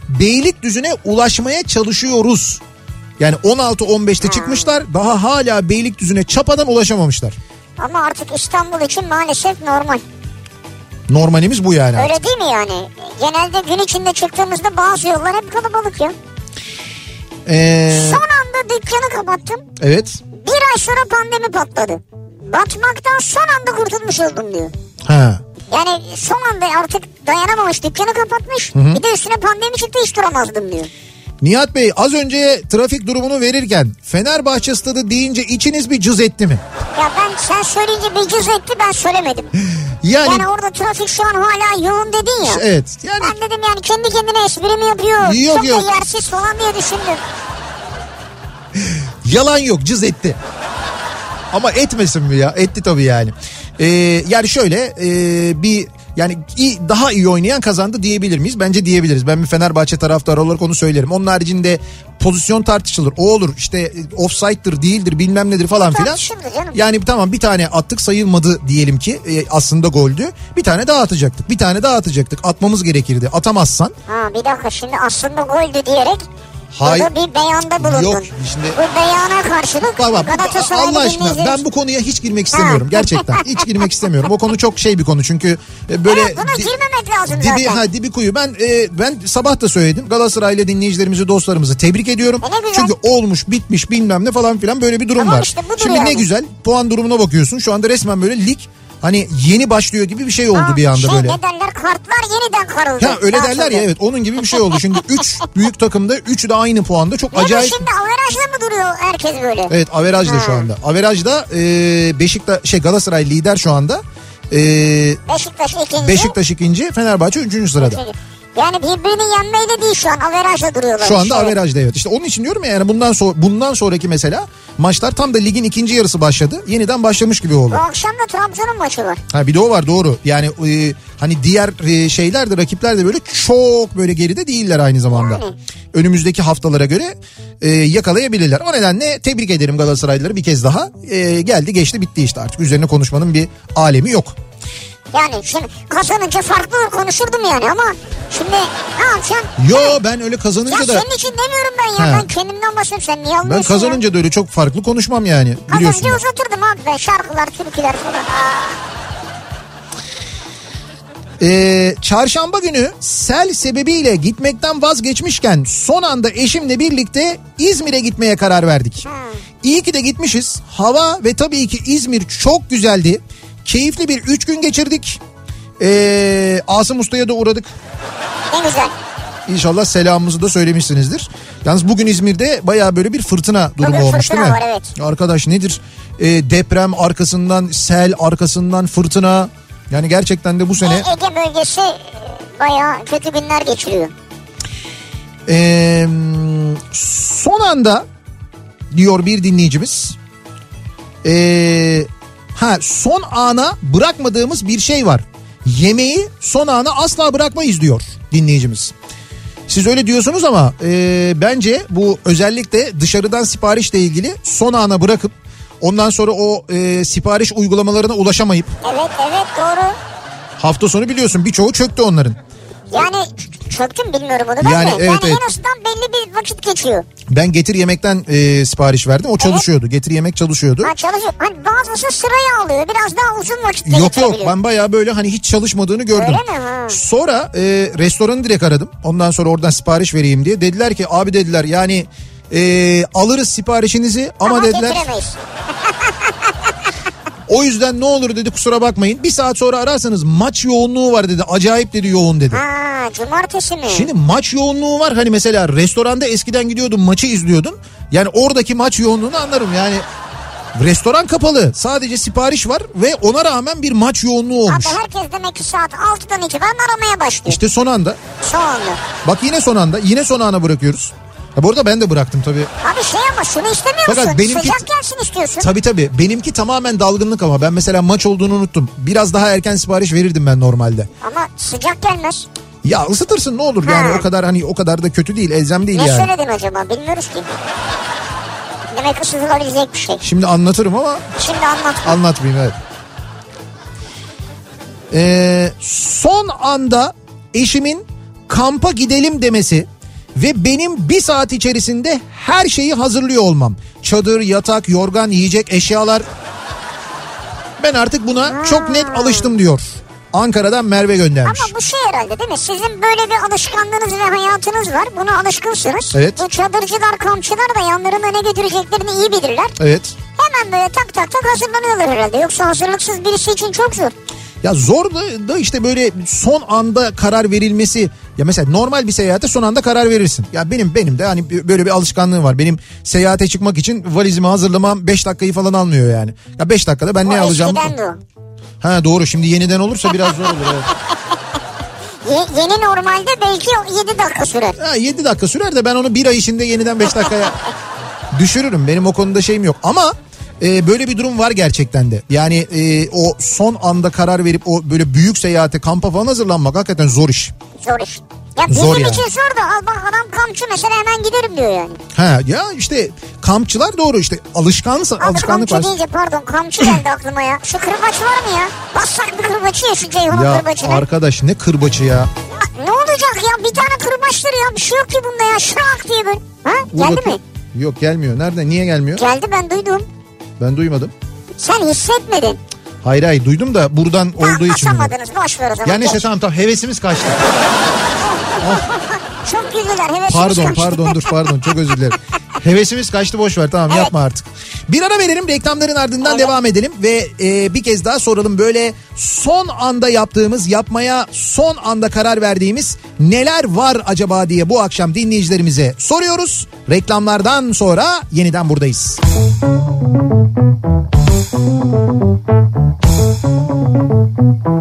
Beylikdüzü'ne ulaşmaya çalışıyoruz. Yani 16-15'te çıkmışlar daha hala Beylikdüzü'ne Çapa'dan ulaşamamışlar. Ama artık İstanbul için maalesef normal. Normalimiz bu yani. Öyle değil mi yani? Genelde gün içinde çıktığımızda bazı yollar hep kalabalık ya. Ee, Son anda dükkanı kapattım. evet. Bir ay sonra pandemi patladı. Batmaktan son anda kurtulmuş oldum diyor. Ha. Yani son anda artık dayanamamış dükkanı kapatmış. Bir de üstüne pandemi çıktı hiç duramazdım diyor. Nihat Bey az önce trafik durumunu verirken Fenerbahçe stadı deyince içiniz bir cız etti mi? Ya ben sen söyleyince bir cüz etti ben söylemedim. Yani, Yani orada trafik şu an hala yoğun dedin ya. evet yani Ben dedim yani kendi kendine espri mi yapıyor? Yok, Çok yok. da yersiz falan diye düşündüm. yalan yok cız etti. Ama etmesin mi ya? Etti tabii yani. Ee, yani şöyle e, bir yani iyi, daha iyi oynayan kazandı diyebilir miyiz? Bence diyebiliriz. Ben bir Fenerbahçe taraftarı olarak onu söylerim. Onun haricinde pozisyon tartışılır. O olur işte e, offside'dır değildir bilmem nedir falan filan. Yani tamam bir tane attık sayılmadı diyelim ki e, aslında goldü. Bir tane daha atacaktık. Bir tane daha atacaktık. Atmamız gerekirdi. Atamazsan Ha bir dakika şimdi aslında goldü diyerek Hayır. burada bir beyanda bulundun. Yok, şimdi- Bu beyana karşılık Bak bak Galatasaraylı Allah aşkına dinleyicilerimiz- ben bu konuya hiç girmek istemiyorum gerçekten. Hiç girmek istemiyorum. O konu çok şey bir konu çünkü e, böyle Evet, buna di- girmemek lazım dibi zaten. ha dibi kuyu. Ben e, ben sabah da söyledim. Galatasaraylı dinleyicilerimizi, dostlarımızı tebrik ediyorum. E ne. Çünkü olmuş, bitmiş, bilmem ne falan filan böyle bir durum Tamam var. işte, Şimdi ne yani. güzel puan durumuna bakıyorsun. Şu anda resmen böyle lig hani yeni başlıyor gibi bir şey oldu Ha, bir anda şey, böyle. Ne derler kartlar yeniden karıldı. Ya öyle derler sonra. ya evet onun gibi bir şey oldu. Şimdi 3 büyük takımda 3'ü de aynı puanda. Çok Ne acayip. şimdi averajla mı duruyor herkes böyle? Evet averajda şu Ha. anda. Averajda e, Beşiktaş şey Galatasaray lider şu anda. E, Beşiktaş ikinci. Beşiktaş ikinci, Fenerbahçe üçüncü sırada. Yani birbirini yenmeyle değil şu an averajla duruyorlar. Şu anda işte. averajda evet. İşte onun için diyorum ya yani bundan sonra bundan sonraki mesela maçlar tam da ligin ikinci yarısı başladı. Yeniden başlamış gibi oldu. Bu akşam da Trabzon'un maçı var. Ha bir de o var doğru. Yani e, hani diğer e, şeyler de rakipler de böyle çok böyle geride değiller aynı zamanda. Yani. Önümüzdeki haftalara göre e, yakalayabilirler. O nedenle tebrik ederim Galatasaraylıları bir kez daha. E, geldi geçti bitti işte artık üzerine konuşmanın bir alemi yok. Yani şimdi kazanınca farklı konuşurdum yani ama şimdi ne yapacaksın? Yo ben öyle kazanınca Ya da senin için demiyorum ben ya. Ha. Ben kendimden bahsediyorum. Sen niye anlıyorsun ben ya? kazanınca da öyle çok farklı konuşmam yani biliyorsun. Kazanınca uzatırdım abi ben şarkılar, türküler falan. Aa, Ee, çarşamba günü sel sebebiyle gitmekten vazgeçmişken son anda eşimle birlikte İzmir'e gitmeye karar verdik. İyi ki de gitmişiz. Hava ve tabii ki İzmir çok güzeldi. Keyifli bir üç gün geçirdik. Ee, Asım Usta'ya da uğradık. ne güzel. İnşallah selamımızı da söylemişsinizdir. Yalnız bugün İzmir'de baya böyle bir fırtına durumu Bugün olmuş fırtına değil mi? var, evet. Arkadaş nedir? Ee, deprem arkasından sel arkasından fırtına. Yani gerçekten de bu sene... E, Ege bölgesi e, bayağı kötü günler geçiriyor. Ee, son anda diyor bir dinleyicimiz. Ee, ha son ana bırakmadığımız bir şey var. Yemeği son ana asla bırakmayız diyor dinleyicimiz. Siz öyle diyorsunuz ama e, bence bu özellikle dışarıdan siparişle ilgili son ana bırakıp ondan sonra o e, sipariş uygulamalarına ulaşamayıp Evet evet doğru. Hafta sonu biliyorsun birçoğu çöktü onların. Yani çöktüm bilmiyorum onu ben Yani de. evet, yani evet. en azından belli bir vakit geçiyor. Ben getir yemekten e, sipariş verdim. O çalışıyordu. Getir yemek çalışıyordu. Ha çalışıyor. Hani bazısı sıraya alıyor. Biraz daha uzun vakit Yok yok ben bayağı böyle hani hiç çalışmadığını gördüm. Öyle mi? Ha. Sonra e, restoranı direkt aradım. Ondan sonra oradan sipariş vereyim diye. Dediler ki abi dediler yani e, alırız siparişinizi ama, Ama dediler. O yüzden ne olur dedi kusura bakmayın. Bir saat sonra ararsanız maç yoğunluğu var dedi. Acayip dedi yoğun dedi. Ha cumartesi mi? Şimdi maç yoğunluğu var hani mesela restoranda eskiden gidiyordun maçı izliyordun. Yani oradaki maç yoğunluğunu anlarım yani. Restoran kapalı sadece sipariş var ve ona rağmen bir maç yoğunluğu olmuş. Abi herkes demek ki saat 6'dan itibaren aramaya başlıyor. İşte son anda Son anda. bak yine son anda yine son ana bırakıyoruz. Ya bu arada ben de bıraktım tabii. Abi şey ama şunu istemiyor Fakat musun? benimki- Sıcak gelsin istiyorsun. Tabii tabii benimki tamamen dalgınlık ama ben mesela maç olduğunu unuttum. Biraz daha erken sipariş verirdim ben normalde. Ama sıcak gelmez. Ya ısıtırsın ne olur yani Ha. o kadar hani o kadar da kötü değil elzem değil Ne yani. söyledin acaba bilmiyoruz ki. Demek ısıtılabilecek bir şey. Şimdi anlatırım ama Şimdi anlat. Anlatmayayım evet. Ee, son anda eşimin kampa gidelim demesi ve benim bir saat içerisinde her şeyi hazırlıyor olmam. Çadır, yatak, yorgan, yiyecek eşyalar. Ben artık buna çok net alıştım diyor. Ankara'dan Merve göndermiş. Ama bu şey herhalde değil mi? Sizin böyle bir alışkanlığınız ve hayatınız var. Buna alışkınsınız. Evet. Bu çadırcılar, kampçılar da yanlarında ne götüreceklerini iyi bilirler. Evet. Hemen böyle tak tak tak hazırlanıyorlar herhalde. Yoksa hazırlıksız birisi için çok zor. Ya zor da, da işte böyle son anda karar verilmesi ya mesela normal bir seyahate son anda karar verirsin. Ya benim benim de hani böyle bir alışkanlığım var. Benim seyahate çıkmak için valizimi hazırlamam 5 dakikayı falan almıyor yani. Ya 5 dakikada ben ne o alacağım? de o. Ha doğru şimdi yeniden olursa biraz zor olur. Evet. Ye- yeni normalde belki 7 dakika sürer. Ha 7 dakika sürer de ben onu bir ay içinde yeniden 5 dakikaya düşürürüm. Benim o konuda şeyim yok ama e, böyle bir durum var gerçekten de. Yani e, o son anda karar verip o böyle büyük seyahate kampa falan hazırlanmak hakikaten zor iş. Zor iş. Ya bizim Zor yani. için zor da al bak adam kampçı mesela hemen giderim diyor yani. Ha ya işte kampçılar doğru işte alışkansa Abi alışkanlık kampçı var. deyince pardon kampçı geldi aklıma ya. Şu kırbaç var mı ya? Bassak bir kırbacı ya şu Ceyhun'un Ya kırbacını. arkadaş ne kırbacı ya. Ya Ne olacak ya bir tane kırbaçtır ya bir şey yok ki bunda ya şak diye böyle. Ha geldi bakayım. mi? Yok gelmiyor. Nerede? Niye gelmiyor? Geldi ben duydum. Ben duymadım. Sen hissetmedin. Hayır hayır duydum da buradan Tamam olduğu için. basamadınız boş ver o zaman. Ya neyse Geç. tamam tamam hevesimiz kaçtı. Çok güldüler hevesimiz Pardon kaçtı. pardon dur pardon çok özür dilerim. Hevesimiz kaçtı boş ver tamam Evet. yapma artık. Bir ara verelim reklamların ardından devam edelim ve e, bir kez daha soralım böyle son anda yaptığımız yapmaya son anda karar verdiğimiz neler var acaba diye bu akşam dinleyicilerimize soruyoruz. Reklamlardan sonra yeniden buradayız. Kafa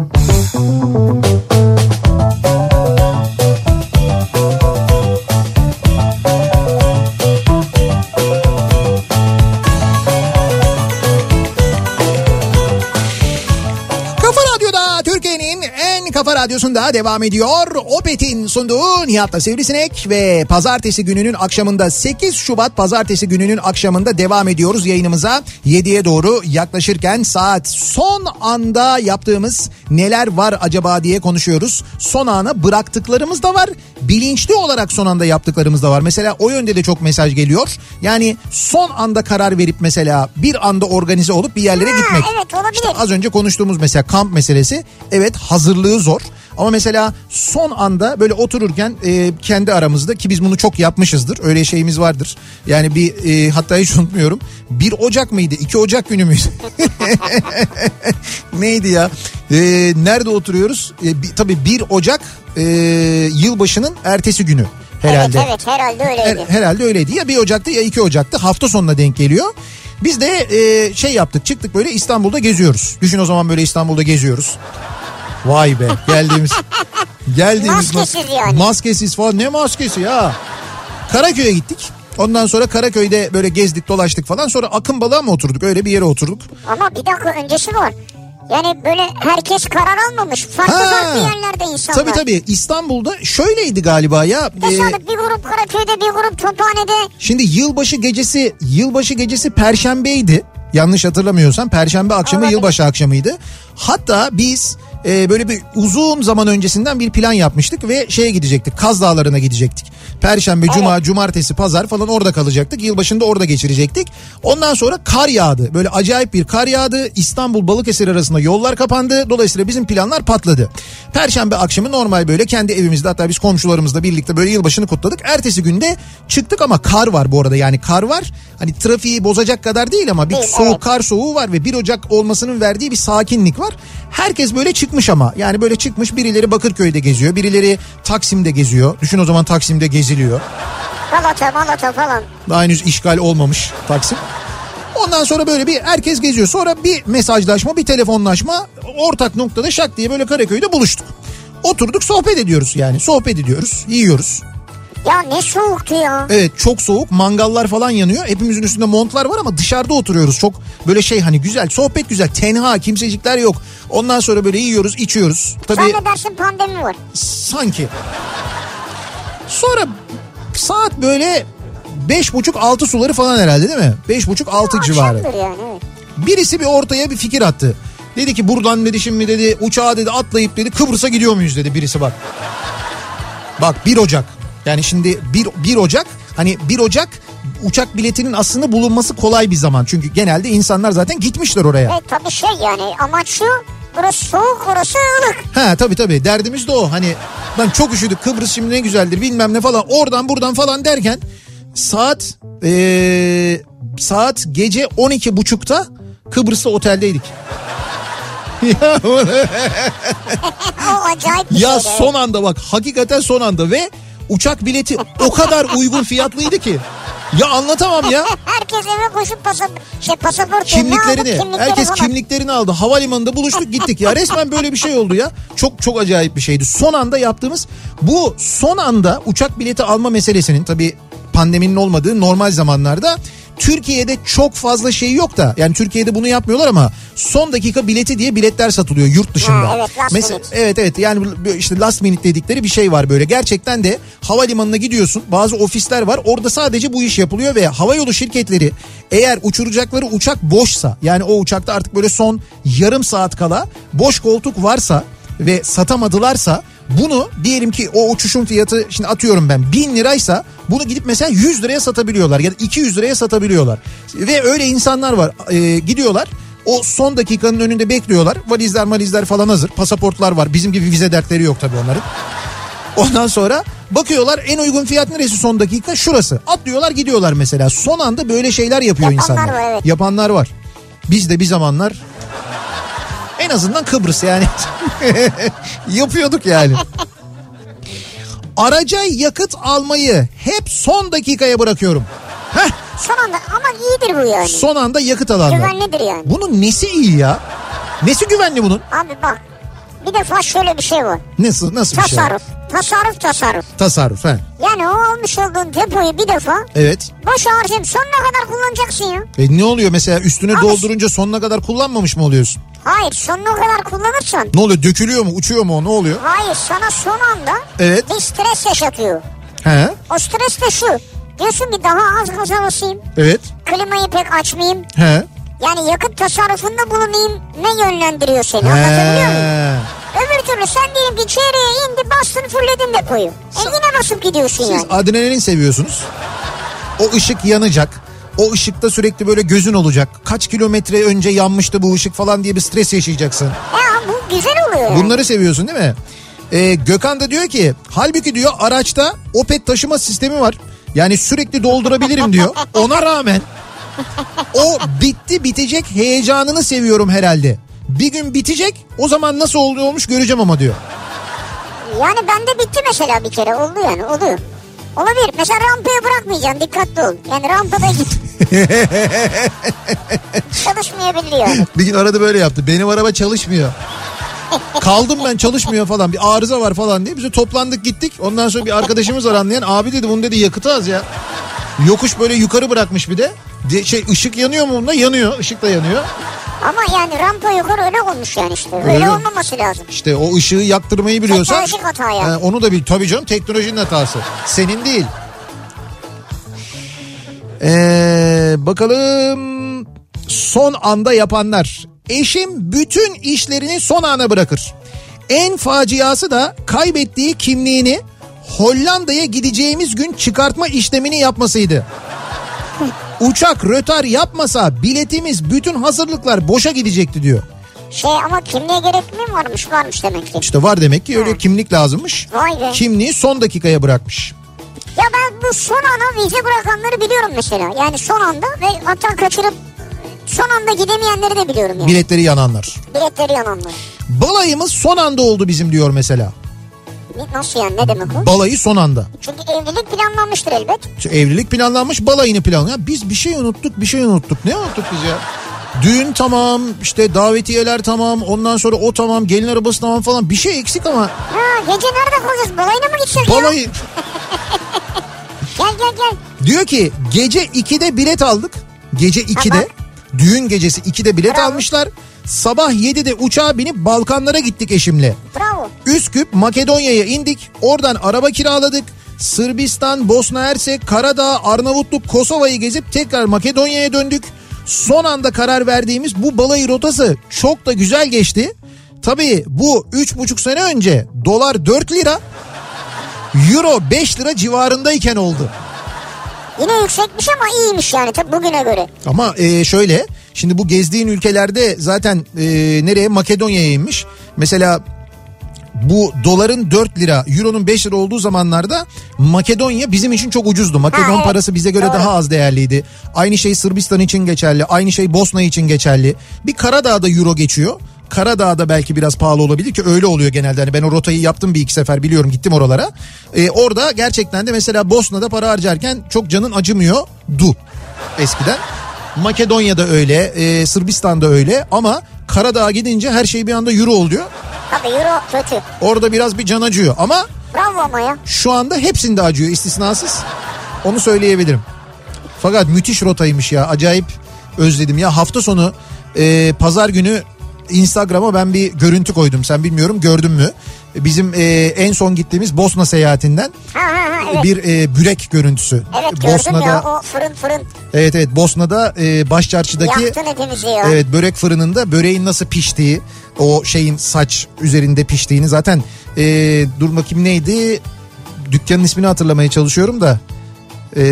radyosunda devam ediyor. Opet'in sunduğu Nihat'la Sivrisinek ve pazartesi gününün akşamında 8 Şubat pazartesi gününün akşamında devam ediyoruz yayınımıza. 7'ye doğru yaklaşırken saat son anda yaptığımız neler var acaba diye konuşuyoruz. Son ana bıraktıklarımız da var. Bilinçli olarak son anda yaptıklarımız da var. Mesela o yönde de çok mesaj geliyor. Yani son anda karar verip mesela bir anda organize olup bir yerlere Ha, gitmek. evet, olabilir. İşte az önce konuştuğumuz mesela kamp meselesi evet hazırlığı zor ama mesela son anda böyle otururken e, kendi aramızda ki biz bunu çok yapmışızdır öyle şeyimiz vardır yani bir e, hatta hiç unutmuyorum 1 Ocak mıydı 2 Ocak günü müydü neydi ya E, nerede oturuyoruz e, bir, tabii 1 Ocak e, yılbaşının ertesi günü herhalde. Evet evet herhalde öyleydi. Her- herhalde öyleydi ya 1 Ocak'ta ya 2 Ocak'ta hafta sonuna denk geliyor. Biz de e, şey yaptık çıktık böyle İstanbul'da geziyoruz. Düşün o zaman böyle İstanbul'da geziyoruz. Vay be geldiğimiz geldiğimiz Maskesiz yani. maskesiz falan ne maskesi ya. Karaköy'e gittik. Ondan sonra Karaköy'de böyle gezdik dolaştık falan sonra akın balığa mı oturduk öyle bir yere oturduk. Ama bir dakika öncesi var. Yani böyle herkes karar almamış. Farklı Ha. farklı yerlerde insanlar. Tabii tabii İstanbul'da şöyleydi galiba ya. Tesadüf bir grup Karaköy'de bir grup Tophane'de. Şimdi yılbaşı gecesi yılbaşı gecesi perşembeydi. Yanlış hatırlamıyorsam perşembe akşamı Olabilir. yılbaşı akşamıydı. Hatta biz e, böyle bir uzun zaman öncesinden bir plan yapmıştık ve şeye gidecektik. Kaz Dağları'na gidecektik. Perşembe, cuma, cumartesi, pazar falan orada kalacaktık. Yılbaşında orada geçirecektik. Ondan sonra kar yağdı. Böyle acayip bir kar yağdı. İstanbul Balıkesir arasında yollar kapandı. Dolayısıyla bizim planlar patladı. Perşembe akşamı normal böyle kendi evimizde hatta biz komşularımızla birlikte böyle yılbaşını kutladık. Ertesi günde çıktık ama kar var bu arada yani kar var. Hani trafiği bozacak kadar değil ama bir Değil, soğuk evet. kar soğuğu var ve 1 Ocak olmasının verdiği bir sakinlik var. Herkes böyle çıkmış ama yani böyle çıkmış birileri Bakırköy'de geziyor birileri Taksim'de geziyor. Düşün o zaman Taksim'de geziliyor. Galata malata falan. Daha henüz işgal olmamış Taksim. Ondan sonra böyle bir herkes geziyor. Sonra bir mesajlaşma, bir telefonlaşma ortak noktada şak diye böyle Karaköy'de buluştuk. Oturduk sohbet ediyoruz yani. Sohbet ediyoruz, yiyoruz. Ya ne soğuktu ya. Evet çok soğuk mangallar falan yanıyor. Hepimizin üstünde montlar var ama dışarıda oturuyoruz. Çok böyle şey hani güzel sohbet güzel tenha kimsecikler yok. Ondan sonra böyle yiyoruz içiyoruz. Tabii Zannedersin pandemi var. sanki. Sonra saat böyle beş buçuk altı suları falan herhalde değil mi? Beş buçuk altı civarı. Akşamdır yani evet. Birisi bir ortaya bir fikir attı. Dedi ki buradan dedi şimdi dedi uçağa dedi atlayıp dedi Kıbrıs'a gidiyor muyuz dedi birisi bak. Bak 1 Ocak. Yani şimdi 1, 1 Ocak hani 1 Ocak uçak biletinin aslında bulunması kolay bir zaman. Çünkü genelde insanlar zaten gitmişler oraya. Evet tabii şey yani amaç şu burası soğuk orası ılık. Ha tabii tabii derdimiz de o. Hani lan çok üşüdük Kıbrıs şimdi ne güzeldir bilmem ne falan oradan buradan falan derken saat ee, saat gece 12 buçukta Kıbrıs'ta oteldeydik. ya, O acayip ya şeydi. son anda bak hakikaten son anda ve uçak bileti o kadar uygun fiyatlıydı ki. Ya anlatamam ya. Herkes eve koşup pasap şey pasaport kimliklerini kimlikleri herkes falan. kimliklerini aldı havalimanında buluştuk gittik ya resmen böyle bir şey oldu ya çok çok acayip bir şeydi son anda yaptığımız bu son anda uçak bileti alma meselesinin tabi pandeminin olmadığı normal zamanlarda Türkiye'de çok fazla şey yok da yani Türkiye'de bunu yapmıyorlar ama son dakika bileti diye biletler satılıyor yurt dışında. Ha, evet, last Mesela, minute. evet evet yani işte last minute dedikleri bir şey var böyle. Gerçekten de havalimanına gidiyorsun bazı ofisler var orada sadece bu iş yapılıyor ve havayolu şirketleri eğer uçuracakları uçak boşsa yani o uçakta artık böyle son yarım saat kala boş koltuk varsa ve satamadılarsa bunu diyelim ki o uçuşun fiyatı şimdi atıyorum ben 1000 liraysa bunu gidip mesela 100 liraya satabiliyorlar ya da 200 liraya satabiliyorlar. Ve öyle insanlar var e, gidiyorlar o son dakikanın önünde bekliyorlar. Valizler malizler falan hazır. Pasaportlar var. Bizim gibi vize dertleri yok tabii onların. Ondan sonra bakıyorlar en uygun fiyat neresi son dakika? Şurası. Atlıyorlar gidiyorlar mesela. Son anda böyle şeyler yapıyor Yapanlar insanlar. var, evet. Yapanlar var. Biz de bir zamanlar en azından Kıbrıs yani. Yapıyorduk yani. Araca yakıt almayı hep son dakikaya bırakıyorum. Heh, Son anda ama iyidir bu yani. son anda yakıt alanlar. Güvenlidir yani. Bunun nesi iyi ya? Nesi güvenli bunun? Abi bak bir defa şöyle bir şey var. Nasıl nasıl bir şey? Tasarruf. Tasarruf tasarruf. Tasarruf he. Yani o almış olduğun depoyu bir defa Evet. boş harcayıp sonuna kadar kullanacaksın ya. E ne oluyor mesela üstüne Abi- doldurunca sonuna kadar kullanmamış mı oluyorsun? Hayır sonuna kadar kullanırsan. Ne oluyor dökülüyor mu uçuyor mu o ne oluyor? Hayır sana son anda Evet. bir stres yaşatıyor. He O stres de şu. Diyorsun ki daha az gaza basayım. evet Klimayı pek açmayayım. he. Yani yakıt tasarrufunda bulunayım ne yönlendiriyor seni anlatabiliyor muyum? Öbür türlü sen diyelim ki çeyreğe indi bastın fulledin depoyu. E yine basıp gidiyorsun Siz yani. adrenalin seviyorsunuz. O ışık yanacak. O ışıkta sürekli böyle gözün olacak. Kaç kilometre önce yanmıştı bu ışık falan diye bir stres yaşayacaksın. Ya bu güzel oluyor. Bunları seviyorsun değil mi? Ee, Gökhan da diyor ki halbuki diyor araçta opet taşıma sistemi var. Yani sürekli doldurabilirim diyor. Ona rağmen o bitti bitecek heyecanını seviyorum herhalde. Bir gün bitecek o zaman nasıl oldu olmuş göreceğim ama diyor. Yani bende bitti mesela bir kere oldu yani oluyor. Olabilir. Mesela rampaya bırakmayacaksın dikkatli ol. Yani rampada git. Çalışmayabilir yani. Bir gün arada böyle yaptı. Benim araba çalışmıyor. Kaldım ben çalışmıyor falan bir arıza var falan diye bize toplandık gittik. Ondan sonra bir arkadaşımız var anlayan abi dedi bunun dedi yakıtı az ya. Yokuş böyle yukarı bırakmış bir de. De, şey ışık yanıyor mu bunda? Yanıyor. Işık da yanıyor. Ama yani rampa yukarı öyle olmuş yani işte. Öyle, Öyle. olmaması lazım. İşte o ışığı yaktırmayı biliyorsan. Teknolojik hata yani. He, onu da bil. Tabii canım teknolojinin hatası. Senin değil. Ee, bakalım son anda yapanlar. Eşim bütün işlerini son ana bırakır. En faciası da kaybettiği kimliğini Hollanda'ya gideceğimiz gün çıkartma işlemini yapmasıydı. Uçak rötar yapmasa biletimiz bütün hazırlıklar boşa gidecekti diyor. Şey ama kimliğe gerek mi varmış varmış demek ki. İşte var demek ki öyle kimlik lazımmış. Vay be. Kimliği son dakikaya bırakmış. Ya ben bu son ana vize bırakanları biliyorum mesela. Yani son anda ve hatta kaçırıp son anda gidemeyenleri de biliyorum yani. Biletleri yananlar. Biletleri yananlar. Balayımız son anda oldu bizim diyor mesela. Nasıl yani ne demek o? Balayı son anda. Çünkü evlilik planlanmıştır elbet. İşte evlilik planlanmış balayını planlıyor. Biz bir şey unuttuk bir şey unuttuk. Ne unuttuk biz ya? Düğün tamam işte davetiyeler tamam ondan sonra o tamam gelin arabası tamam falan bir şey eksik ama Ha gece nerede kalacağız? Balayına mı gideceğiz ya? balayı Gel gel gel. diyor ki gece 2'de bilet aldık. Gece 2'de Tamam. düğün gecesi 2'de bilet Bravo. almışlar. Sabah 7'de uçağa binip Balkanlara gittik eşimle. Bravo. Üsküp Makedonya'ya indik. Oradan araba kiraladık. Sırbistan, Bosna Hersek, Karadağ, Arnavutluk, Kosova'yı gezip tekrar Makedonya'ya döndük. Son anda karar verdiğimiz bu balayı rotası çok da güzel geçti. Tabii bu üç buçuk sene önce dolar 4 lira, euro 5 lira civarındayken oldu. Yine yüksekmiş ama iyiymiş yani tabii bugüne göre. Ama e, şöyle şimdi bu gezdiğin ülkelerde zaten e, nereye Makedonya'ya inmiş. Mesela bu doların 4 lira, euronun 5 lira olduğu zamanlarda Makedonya bizim için çok ucuzdu. Makedon Ha, evet. parası bize göre Doğru. daha az değerliydi. Aynı şey Sırbistan için geçerli, aynı şey Bosna için geçerli. Bir Karadağ'da euro geçiyor. Karadağ'da belki biraz pahalı olabilir ki öyle oluyor genelde. Hani ben o rotayı yaptım bir iki sefer biliyorum gittim oralara. Ee, orada gerçekten de mesela Bosna'da para harcarken çok canın acımıyor du eskiden. Makedonya'da öyle, e, Sırbistan'da öyle ama Karadağ'a gidince her şey bir anda euro oluyor. Tabii euro kötü. Orada biraz bir can acıyor ama Bravo ama ya. şu anda hepsinde acıyor istisnasız. Onu söyleyebilirim. Fakat müthiş rotaymış ya acayip özledim ya hafta sonu e, pazar günü Instagram'a ben bir görüntü koydum sen bilmiyorum gördün mü? Bizim e, en son gittiğimiz Bosna seyahatinden Ha ha ha evet. bir e, bürek görüntüsü. Evet Bosna'da ya o fırın fırın evet evet Bosna'da e, Başçarşı'daki. Evet börek fırınında böreğin nasıl piştiği o şeyin saç üzerinde piştiğini zaten e, dur bakayım neydi dükkanın ismini hatırlamaya çalışıyorum da e,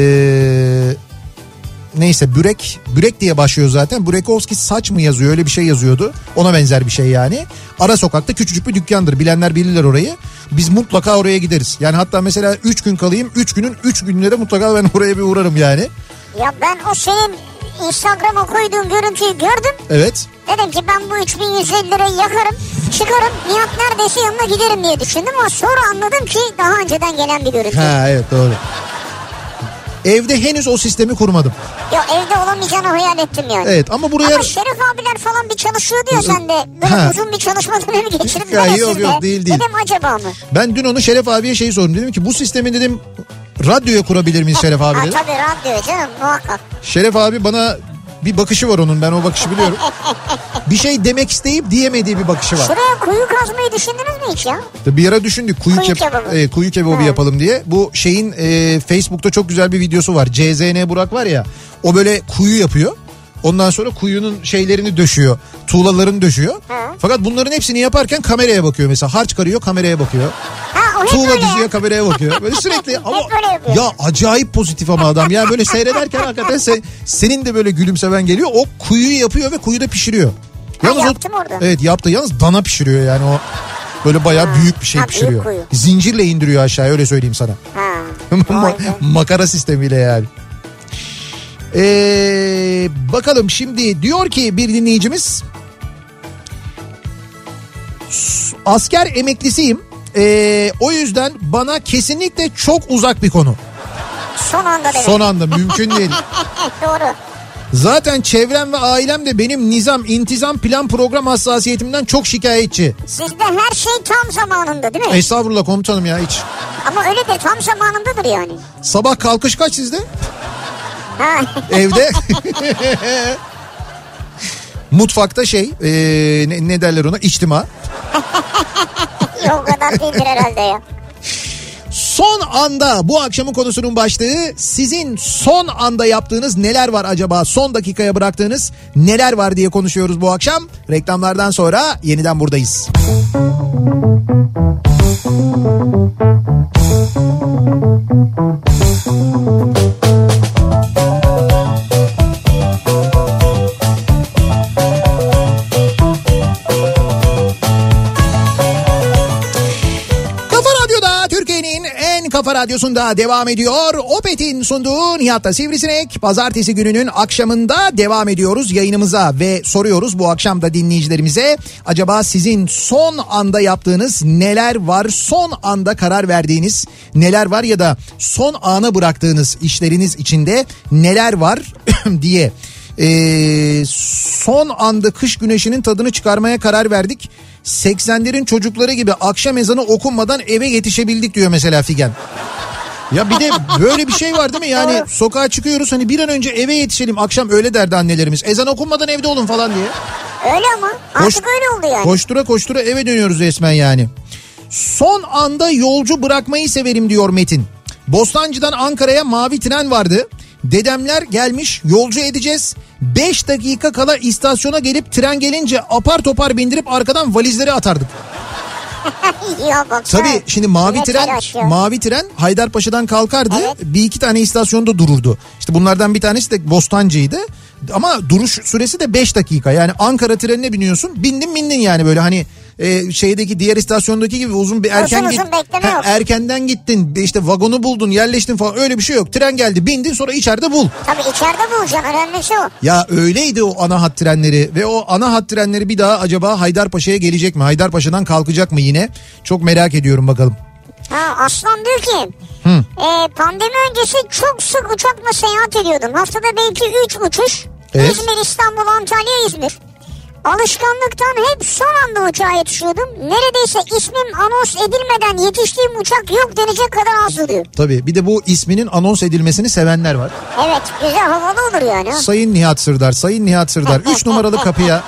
neyse börek börek diye başlıyor zaten. Burekovski saç mı yazıyor öyle bir şey yazıyordu. Ona benzer bir şey yani. Ara sokakta küçücük bir dükkandır. Bilenler bilirler orayı. Biz mutlaka oraya gideriz. Yani hatta mesela 3 gün kalayım 3 günün 3 gününe de mutlaka ben oraya bir uğrarım yani. Ya ben o senin Instagram'a koyduğun görüntüyü gördüm. evet. Dedim ki ben bu 3150 lirayı yakarım, çıkarım. Nihat neredeyse yanına giderim diye düşündüm ama sonra anladım ki daha önceden gelen bir görüntü. ha evet doğru Evde henüz o sistemi kurmadım. Ya evde olamayacağını hayal ettim yani. Evet ama buraya... Ama Şerif abiler falan bir çalışıyor diyor sen de. Böyle Ha. uzun bir çalışma dönemi geçirip Ya yok, sizde. yok, değil, değil. Dedim acaba mı? Ben dün onu Şeref abiye şey sordum. Dedim ki bu sistemi dedim radyoya kurabilir miyiz Şeref abi Ha tabii radyo canım muhakkak. Şeref abi bana bir bakışı var onun ben o bakışı biliyorum. bir şey demek isteyip diyemediği bir bakışı var. Şuraya kuyu kazmayı düşündünüz mü hiç ya? Bir ara düşündük kuyu, Kuyu keb- kebabı. Evet, kuyu kebabı Ha. yapalım diye. Bu şeyin e, Facebook'ta çok güzel bir videosu var. CZN Burak var ya o böyle kuyu yapıyor. Ondan sonra kuyunun şeylerini döşüyor. Tuğlalarını döşüyor. Ha. Fakat bunların hepsini yaparken kameraya bakıyor mesela. Harç karıyor kameraya bakıyor. Ha o Tuğla diziyor ya. kameraya bakıyor. Böyle sürekli ama ya acayip pozitif ama adam. Ya böyle seyrederken hakikaten se- senin de böyle gülümsemen geliyor. O kuyuyu yapıyor ve kuyuda pişiriyor. Ha, o- yaptım orada. Evet yaptı. Yalnız dana pişiriyor yani o. Böyle bayağı büyük bir şey ha, pişiriyor. Zincirle indiriyor aşağıya öyle söyleyeyim sana. Ha. Ma-. Makara sistemiyle yani. Ee, bakalım şimdi diyor ki bir dinleyicimiz "S- asker emeklisiyim. Ee, o yüzden bana kesinlikle çok uzak bir konu. Son anda demek. Son anda mümkün değil. Doğru. Zaten çevrem ve ailem de benim nizam, intizam, plan, program hassasiyetimden çok şikayetçi. Sizde her şey tam zamanında değil mi? Estağfurullah komutanım ya hiç. Ama öyle de tam zamanındadır yani. Sabah kalkış kaç sizde? Evde. Mutfakta şey ee, ne, ne derler ona içtima. o kadar değildir herhalde ya. Son anda bu akşamın konusunun başlığı sizin son anda yaptığınız neler var acaba? Son dakikaya bıraktığınız neler var diye konuşuyoruz bu akşam. Reklamlardan sonra yeniden buradayız. Kafa radyosunda devam ediyor. Opet'in sunduğu Nihat'ta Sivrisinek. Pazartesi gününün akşamında devam ediyoruz yayınımıza ve soruyoruz bu akşam da dinleyicilerimize. Acaba sizin son anda yaptığınız neler var? Son anda karar verdiğiniz neler var ya da son ana bıraktığınız işleriniz içinde neler var diye. Ee, son anda kış güneşinin tadını çıkarmaya karar verdik. 80'lerin çocukları gibi akşam ezanı okunmadan eve yetişebildik diyor mesela Figen. Ya bir de böyle bir şey var değil mi? Yani sokağa çıkıyoruz hani bir an önce eve yetişelim. Akşam öyle derdi annelerimiz. Ezan okunmadan evde olun falan diye. Öyle ama Koş- artık öyle oldu yani. Koştura koştura eve dönüyoruz resmen yani. Son anda yolcu bırakmayı severim diyor Metin. Bostancı'dan Ankara'ya mavi tren vardı. Dedemler gelmiş yolcu edeceğiz. 5 dakika kala istasyona gelip tren gelince apar topar bindirip arkadan valizleri atardık. Tabii şimdi mavi Ne tren mavi tren Haydarpaşa'dan kalkardı. Evet. Bir iki tane istasyonda dururdu. İşte bunlardan bir tanesi de Bostancı'ydı. Ama duruş süresi de 5 dakika. Yani Ankara trenine biniyorsun. Bindin bindin yani böyle hani e, şeydeki diğer istasyondaki gibi uzun bir erken uzun bekleme yok. erkenden gittin işte vagonu buldun yerleştin falan öyle bir şey yok. Tren geldi bindin sonra içeride bul. Tabii içeride bulacaksın önemlisi o. Ya öyleydi o ana hat trenleri ve o ana hat trenleri bir daha acaba Haydarpaşa'ya gelecek mi? Haydarpaşa'dan kalkacak mı yine? Çok merak ediyorum bakalım. Ha Aslan diyor ki e, pandemi öncesi çok sık uçakla seyahat ediyordum. Haftada belki 3 uçuş. Evet. İzmir, İstanbul, Antalya, İzmir. Alışkanlıktan hep son anda uçağa yetişiyordum. Neredeyse ismim anons edilmeden yetiştiğim uçak yok denecek kadar azdı diyor. Tabii bir de bu isminin anons edilmesini sevenler var. Evet güzel havalı olur yani. Sayın Nihat Sırdar, Sayın Nihat Sırdar 3 numaralı kapıya.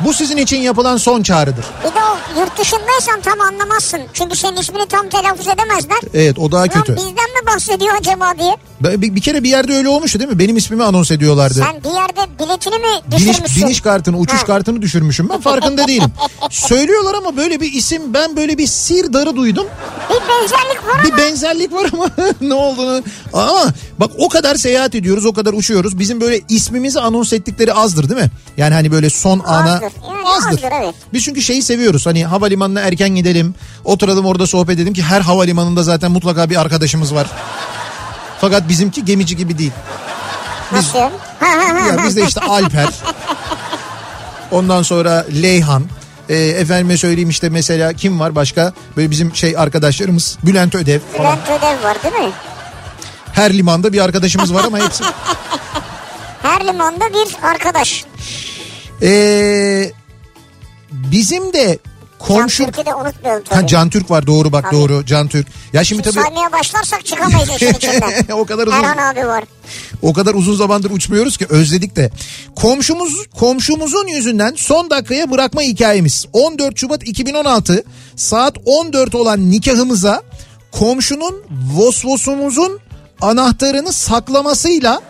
Bu sizin için yapılan son çağrıdır. Bir de o yurt dışındaysan tam anlamazsın. Çünkü senin ismini tam telaffuz edemezler. Evet o daha Lan kötü. bizden mi bahsediyor acaba diye. Bir, bir kere bir yerde öyle olmuştu değil mi? Benim ismimi anons ediyorlardı. Sen bir yerde biletini mi Biniş, düşürmüşsün? biniş kartını, uçuş Ha. kartını düşürmüşüm. Ben farkında değilim. Söylüyorlar ama böyle bir isim, ben böyle bir Sirdar'ı duydum. Bir benzerlik var Bir ama. benzerlik var ama ne olduğunu. Ama bak o kadar seyahat ediyoruz, o kadar uçuyoruz. Bizim böyle ismimizi anons ettikleri azdır değil mi? Yani hani böyle son ana Azdır. Yani azdır, evet. Biz çünkü şeyi seviyoruz. Hani havalimanına erken gidelim, oturalım orada sohbet edelim ki her havalimanında zaten mutlaka bir arkadaşımız var. Fakat bizimki gemici gibi değil. Nasıl? Ha, ha, Ya bizde işte Alper. Ondan sonra Leyhan. E, efendime söyleyeyim işte mesela kim var başka? Böyle bizim şey arkadaşlarımız. Bülent Ödev falan. Bülent Ödev var değil mi? Her limanda bir arkadaşımız var ama hepsi. Her limanda bir arkadaş. Ee, bizim de komşu... Can Türk'ü de unutmayalım tabii. Ha, Can Türk var doğru bak Tabii. doğru Can Türk. Ya şimdi tabii Saymaya başlarsak çıkamayız işin içinden. o kadar uzun Erhan abi var. o kadar uzun zamandır uçmuyoruz ki özledik de. Komşumuz komşumuzun yüzünden son dakikaya bırakma hikayemiz. 14 Şubat 2016 saat 14 olan nikahımıza komşunun vosvosumuzun anahtarını saklamasıyla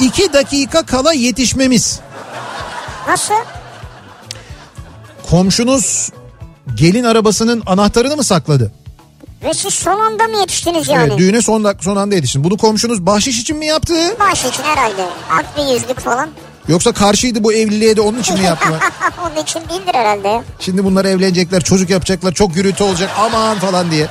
2 dakika kala yetişmemiz. Nasıl? Komşunuz gelin arabasının anahtarını mı sakladı? Ve siz son anda mı yetiştiniz yani? Evet, düğüne son, dak- son anda yetiştin. Bunu komşunuz bahşiş için mi yaptı? Baş için herhalde. At bir yüzlük falan. Yoksa karşıydı bu evliliğe de onun için mi yaptılar? Onun için değildir herhalde. Şimdi bunlar evlenecekler, çocuk yapacaklar, çok gürültü olacak aman falan diye.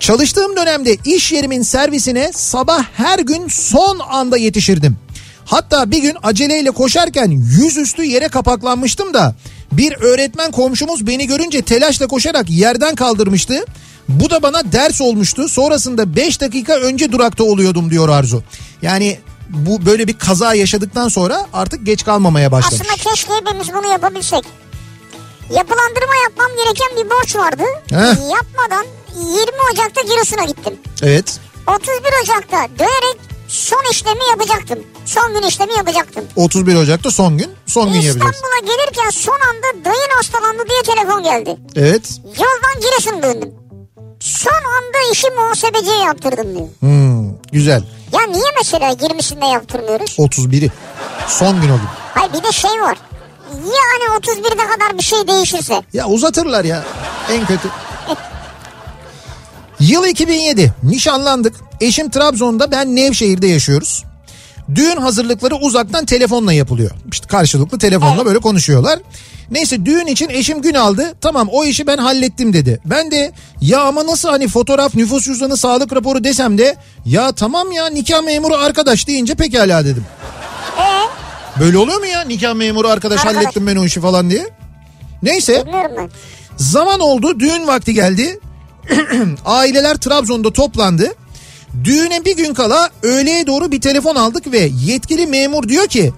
Çalıştığım dönemde iş yerimin servisine sabah her gün son anda yetişirdim. Hatta bir gün aceleyle koşarken yüzüstü yere kapaklanmıştım da bir öğretmen komşumuz beni görünce telaşla koşarak yerden kaldırmıştı. Bu da bana ders olmuştu. Sonrasında 5 dakika önce durakta oluyordum diyor Arzu. Yani bu böyle bir kaza yaşadıktan sonra artık geç kalmamaya başlamış. Aslında keşke hepimiz bunu yapabilsek. Yapılandırma yapmam gereken bir borç vardı. Heh. Yapmadan 20 Ocak'ta Giresun'a gittim. Evet. 31 Ocak'ta dönerek son işlemi yapacaktım. Son gün işlemi yapacaktım. 31 Ocak'ta son gün. Son gün yapacaksın. İstanbul'a gelirken son anda dayın hastalandı diye telefon geldi. Evet. Yoldan Giresun döndüm. Son anda işi muhasebeciye yaptırdım diyor. Hmm, güzel. Ya niye mesela 20'sinde yaptırmıyoruz? 31'i. Son gün o gün. Hayır bir de şey var. Yani 31'de kadar bir şey değişirse. Ya uzatırlar ya. En kötü. Yıl 2007. Nişanlandık. Eşim Trabzon'da ben Nevşehir'de yaşıyoruz. Düğün hazırlıkları uzaktan telefonla yapılıyor. İşte karşılıklı telefonla Evet. böyle konuşuyorlar. Neyse düğün için eşim gün aldı. Tamam o işi ben hallettim dedi. Ben de ya ama nasıl hani fotoğraf, nüfus cüzdanı, sağlık raporu desem de ya tamam ya nikah memuru arkadaş deyince pekala dedim. Ee, Böyle oluyor mu ya nikah memuru arkadaş, Arkadaş. hallettim ben o işi falan diye. Neyse. Zaman oldu düğün vakti geldi. Aileler Trabzon'da toplandı. Düğüne bir gün kala öğleye doğru bir telefon aldık ve yetkili memur diyor ki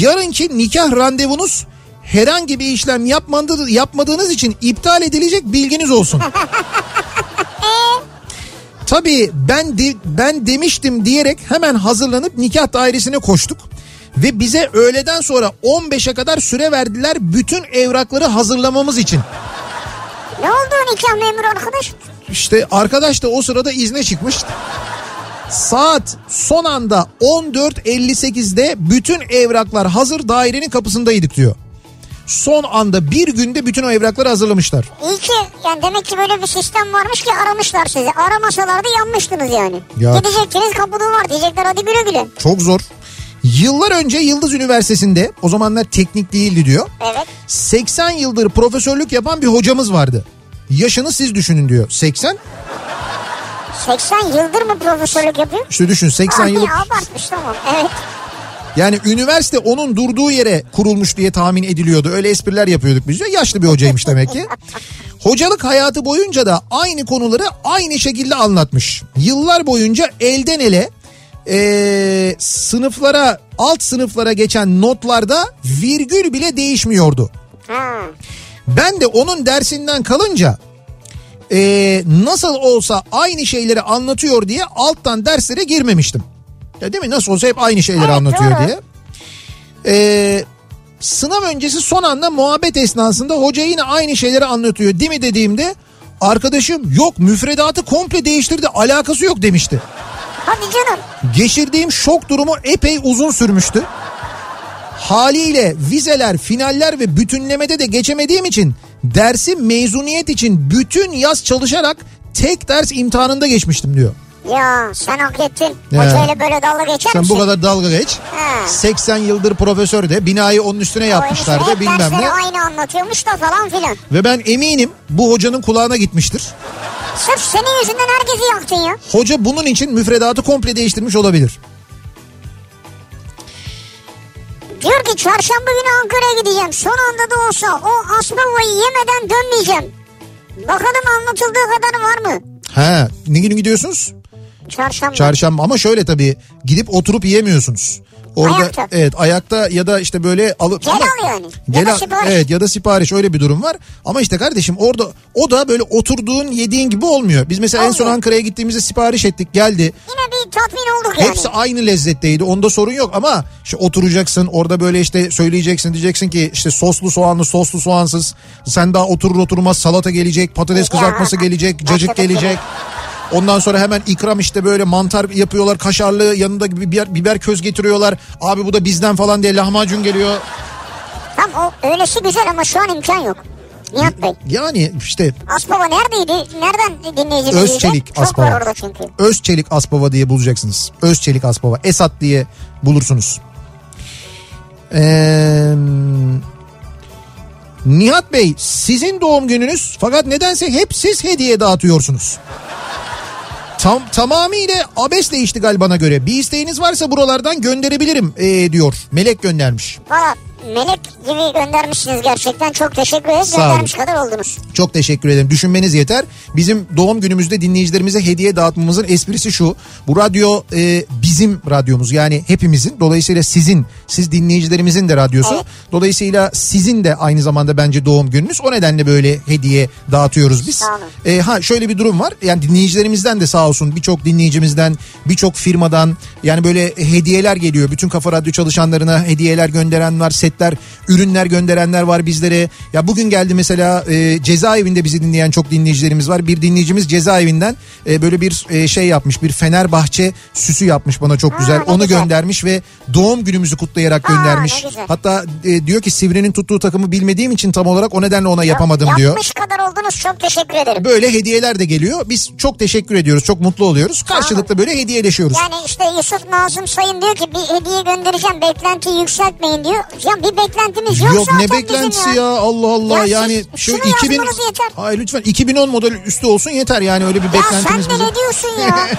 yarınki nikah randevunuz herhangi bir işlem yapmadı, yapmadığınız için iptal edilecek bilginiz olsun. Tabii ben de, ben demiştim diyerek hemen hazırlanıp nikah dairesine koştuk. Ve bize öğleden sonra 15'e kadar süre verdiler bütün evrakları hazırlamamız için. Ne oldu o nikah memuru arkadaş? İşte arkadaş da o sırada izne çıkmış. Saat son anda 14.58'de bütün evraklar hazır dairenin kapısındaydık diyor. Son anda bir günde bütün o evrakları hazırlamışlar. İyi ki yani demek ki böyle bir sistem varmış ki aramışlar sizi. Aramasalardı yanmıştınız yani. Ya. Gidecektiniz kapıda var diyecekler hadi güle güle. Çok zor. Yıllar önce Yıldız Üniversitesi'nde o zamanlar teknik değildi diyor. Evet. 80 yıldır profesörlük yapan bir hocamız vardı. Yaşını siz düşünün diyor. 80? 80 yıldır mı profesörlük yapıyor? İşte düşün 80 Ay, yıllık. Abartmış tamam evet. Yani üniversite onun durduğu yere kurulmuş diye tahmin ediliyordu. Öyle espriler yapıyorduk biz de. Yaşlı bir hocaymış demek ki. Hocalık hayatı boyunca da aynı konuları aynı şekilde anlatmış. Yıllar boyunca elden ele eee, sınıflara alt sınıflara geçen notlarda virgül bile değişmiyordu. Ben de onun dersinden kalınca eee, nasıl olsa aynı şeyleri anlatıyor diye alttan derslere girmemiştim. Ya değil mi? Nasıl olsa hep aynı şeyleri Evet, anlatıyor doğru. diye. Eee, sınav öncesi son anda muhabbet esnasında hoca yine aynı şeyleri anlatıyor değil mi dediğimde arkadaşım yok müfredatı komple değiştirdi alakası yok demişti. Hadi canım. Geçirdiğim şok durumu epey uzun sürmüştü. Haliyle vizeler, finaller ve bütünlemede de geçemediğim için dersi mezuniyet için bütün yaz çalışarak tek ders imtihanında geçmiştim diyor. Ya sen hak ettin. Ya. Hocayla böyle dalga geçer Sen misin? bu kadar dalga geç. Ha. 80 yıldır profesör de binayı onun üstüne yapmışlar da bilmem ne. aynı anlatıyormuş da falan filan. Ve ben eminim bu hocanın kulağına gitmiştir. Sırf senin yüzünden herkesi yaktın ya. Hoca bunun için müfredatı komple değiştirmiş olabilir. Diyor ki çarşamba günü Ankara'ya gideceğim. Son anda da olsa o asbavayı yemeden dönmeyeceğim. Bakalım anlatıldığı kadar var mı? Ha, ne günü gidiyorsunuz? Çarşamba. Çarşamba ama şöyle tabii gidip oturup yiyemiyorsunuz. Orada Ayakta. evet ayakta ya da işte böyle alıp Gel ama- al yani. Ya Gel da al- sipariş. Evet ya da sipariş öyle bir durum var. Ama işte kardeşim orada o da böyle oturduğun yediğin gibi olmuyor. Biz mesela en son Olmuyor. Ankara'ya gittiğimizde sipariş ettik geldi. Yine bir tatmin olduk yani. Hepsi aynı lezzetteydi. Onda sorun yok ama işte oturacaksın orada böyle işte söyleyeceksin diyeceksin ki işte soslu soğanlı soslu soğansız. Sen daha oturur oturmaz salata gelecek patates Ya. kızartması gelecek cacık gelecek. Ondan sonra hemen ikram işte böyle mantar yapıyorlar kaşarlı yanında biber, biber köz getiriyorlar. Abi bu da bizden falan diye lahmacun geliyor. Tam o öylesi güzel ama şu an imkan yok. Nihat Bey. Yani işte Aspava neredeydi? Nereden dinleyicimiz Özçelik? Çok Aspava. var orada çünkü. Özçelik Aspava diye bulacaksınız. Özçelik Aspava. Esat diye bulursunuz. Ee, Nihat Bey sizin doğum gününüz fakat nedense hep siz hediye dağıtıyorsunuz. Tam tamamıyla abesle iştigal bana göre. Bir isteğiniz varsa buralardan gönderebilirim ee, diyor. Melek göndermiş. Valla melek gibi göndermişsiniz gerçekten. Çok teşekkür ederiz. Sağ olun. Göndermiş kadar oldunuz. Çok teşekkür ederim. Düşünmeniz yeter. Bizim doğum günümüzde dinleyicilerimize hediye dağıtmamızın esprisi şu. Bu radyo e, bizim bizim radyomuz yani hepimizin dolayısıyla sizin siz dinleyicilerimizin de radyosu. Evet. Dolayısıyla sizin de aynı zamanda bence doğum gününüz. O nedenle böyle hediye dağıtıyoruz biz. Sağ olun. E, ha şöyle bir durum var. Yani dinleyicilerimizden de sağ olsun birçok dinleyicimizden, birçok firmadan yani böyle hediyeler geliyor. Bütün Kafa Radyo çalışanlarına hediyeler gönderen var, setler, ürünler gönderenler var bizlere. Ya bugün geldi mesela e, cezaevinde bizi dinleyen çok dinleyicilerimiz var. Bir dinleyicimiz cezaevinden e, böyle bir e, şey yapmış. Bir Fenerbahçe süsü yapmış bana çok güzel. ne Onu güzel. göndermiş ve doğum günümüzü kutlayarak Aa, göndermiş. Hatta e, diyor ki Sivri'nin tuttuğu takımı bilmediğim için tam olarak o nedenle ona yapamadım diyor. Yapmış kadar oldunuz çok teşekkür ederim. Böyle hediyeler de geliyor. Biz çok teşekkür ediyoruz. Çok mutlu oluyoruz. Karşılıklı böyle hediyeleşiyoruz. Yani işte Yusuf Nazım Sayın diyor ki bir hediye göndereceğim beklentiyi yükseltmeyin diyor. Ya bir beklentimiz yok, Yok ne beklentisi bizim ya. Allah Allah Ya siz yani şunu şu 2000 yazmanız yeter. Hayır lütfen 2010 model üstü olsun yeter yani öyle bir Ya sen beklentimiz de ne diyorsun ya?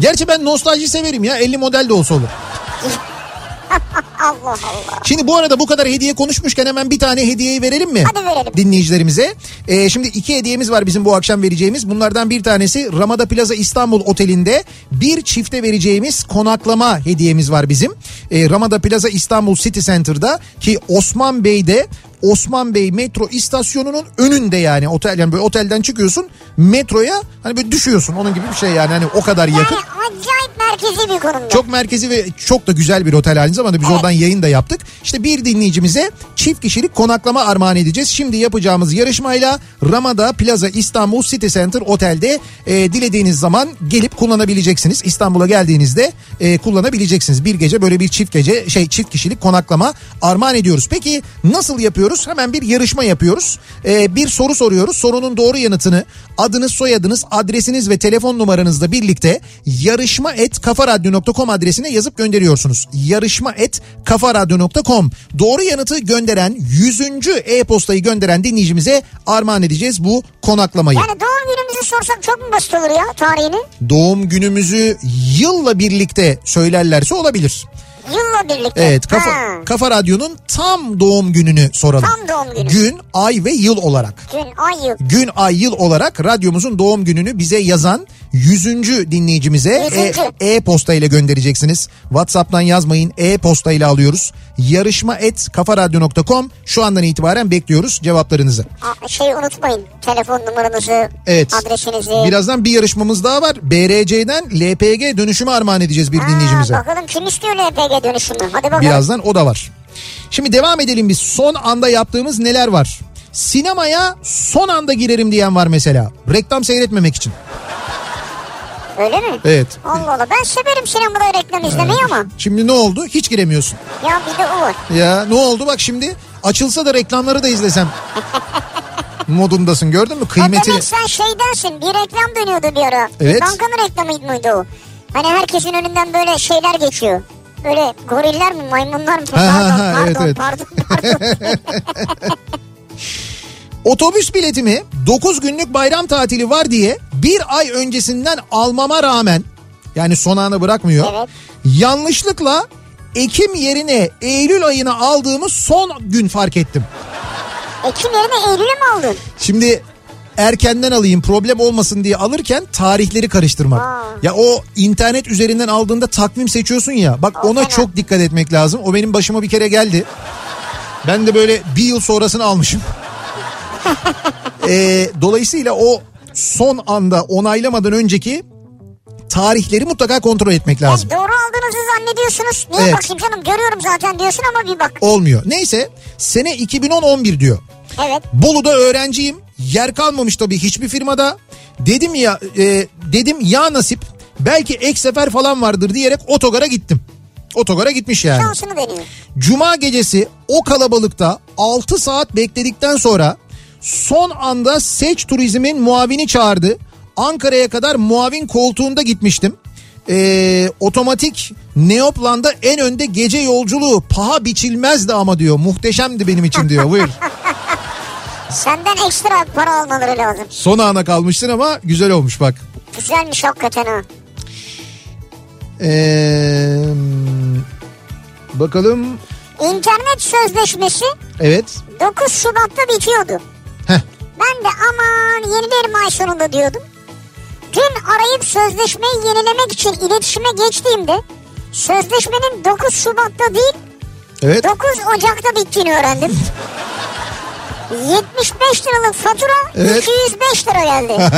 Gerçi ben nostalji severim ya 50 model de olsa olur. Allah Allah. Şimdi bu arada bu kadar hediye konuşmuşken hemen bir tane hediyeyi verelim mi? Hadi verelim. Dinleyicilerimize. Ee, şimdi iki hediyemiz var bizim bu akşam vereceğimiz. Bunlardan bir tanesi Ramada Plaza İstanbul Oteli'nde bir çifte vereceğimiz konaklama hediyemiz var bizim. Ee, Ramada Plaza İstanbul City Center'da ki Osman Bey'de Osman Bey metro istasyonunun önünde yani otel yani böyle otelden çıkıyorsun metroya hani böyle düşüyorsun onun gibi bir şey yani hani o kadar yakın. Yani acayip merkezi bir konumda. Çok merkezi ve çok da güzel bir otel aynı zamanda biz oradan yayın da yaptık. İşte bir dinleyicimize çift kişilik konaklama armağan edeceğiz. Şimdi yapacağımız yarışmayla Ramada Plaza İstanbul City Center Otel'de e, dilediğiniz zaman gelip kullanabileceksiniz. İstanbul'a geldiğinizde e, kullanabileceksiniz. Bir gece böyle bir çift gece şey çift kişilik konaklama armağan ediyoruz. Peki nasıl yapıyoruz? Hemen bir yarışma yapıyoruz. E, bir soru soruyoruz. Sorunun doğru yanıtını adınız, soyadınız, adresiniz ve telefon numaranızla birlikte yarışma et kafaradyo.com adresine yazıp gönderiyorsunuz. Yarışma et kafaradyo.com Doğru yanıtı gönderen 100. e-postayı gönderen dinleyicimize armağan edeceğiz bu konaklamayı. Yani doğum günümüzü sorsak çok mu basit olur ya tarihini? Doğum günümüzü yılla birlikte söylerlerse olabilir. Yılla birlikte. Evet kafa, Ha. kafa Radyo'nun tam doğum gününü soralım. Tam doğum günü. Gün, ay ve yıl olarak. Gün, ay, yıl. gün ay yıl olarak radyomuzun doğum gününü bize yazan 100. dinleyicimize Yüzüncü. e- e-posta ile göndereceksiniz. WhatsApp'tan yazmayın e-posta ile alıyoruz. Yarışma et kafaradyo.com şu andan itibaren bekliyoruz cevaplarınızı. Aa, Şey unutmayın. Telefon numaranızı, Evet. adresinizi. Birazdan bir yarışmamız daha var. BRC'den LPG dönüşümü armağan edeceğiz bir Ha, dinleyicimize. Bakalım kim istiyor LPG dönüşümü? Hadi bakalım. Birazdan o da var. Şimdi devam edelim biz. Son anda yaptığımız neler var? Sinemaya son anda girerim diyen var mesela. Reklam seyretmemek için. Öyle mi? Evet. Allah Allah ben severim sinemada reklam izlemeyi ama. Şimdi ne oldu? Hiç giremiyorsun. Ya bir de o var. Ya ne oldu bak şimdi? Açılsa da reklamları da izlesem. modundasın gördün mü? Ha Kıymetini. demek sen şeydensin bir reklam dönüyordu bir ara. Evet. Bankanın reklamıydı mıydı o? Hani herkesin önünden böyle şeyler geçiyor. Böyle goriller mi maymunlar mı? Ha, ha, pardon, ha, pardon, evet, evet. pardon, pardon. Otobüs biletimi 9 günlük bayram tatili var diye bir ay öncesinden almama rağmen yani son ana bırakmıyor. Evet. Yanlışlıkla Ekim yerine Eylül ayına aldığımı son gün fark ettim. Ekim yerine Eylül'e mi aldın? Şimdi erkenden alayım problem olmasın diye alırken tarihleri karıştırmak. Aa. Ya o internet üzerinden aldığında takvim seçiyorsun ya bak O ona fena. çok dikkat etmek lazım. O benim başıma bir kere geldi. Ben de böyle bir yıl sonrasını almışım. Ee, dolayısıyla o son anda onaylamadan önceki tarihleri mutlaka kontrol etmek lazım. Doğru aldığınızı zannediyorsunuz. Niye Evet. bakayım canım görüyorum zaten diyorsun ama bir bak. Olmuyor. Neyse sene 2010-11 diyor. Evet. Bolu'da öğrenciyim. Yer kalmamış tabii hiçbir firmada. Dedim ya e, dedim ya nasip belki ek sefer falan vardır diyerek otogara gittim. Otogara gitmiş yani. Şansını deniyor. Cuma gecesi o kalabalıkta 6 saat bekledikten sonra son anda Seç Turizm'in muavini çağırdı. Ankara'ya kadar muavin koltuğunda gitmiştim. Ee, otomatik Neoplan'da en önde gece yolculuğu paha biçilmezdi ama diyor. Muhteşemdi benim için diyor. Buyur. Senden ekstra para almaları lazım. Son ana kalmıştın ama güzel olmuş bak. Güzelmiş hakikaten ha. Ee, bakalım. İnternet sözleşmesi Evet. 9 Şubat'ta bitiyordu. Ben de aman yenilerim ay sonunda diyordum. Dün arayıp sözleşmeyi yenilemek için iletişime geçtiğimde sözleşmenin 9 Şubat'ta değil Evet. 9 Ocak'ta bittiğini öğrendim. 75 liralık fatura Evet. 205 lira geldi.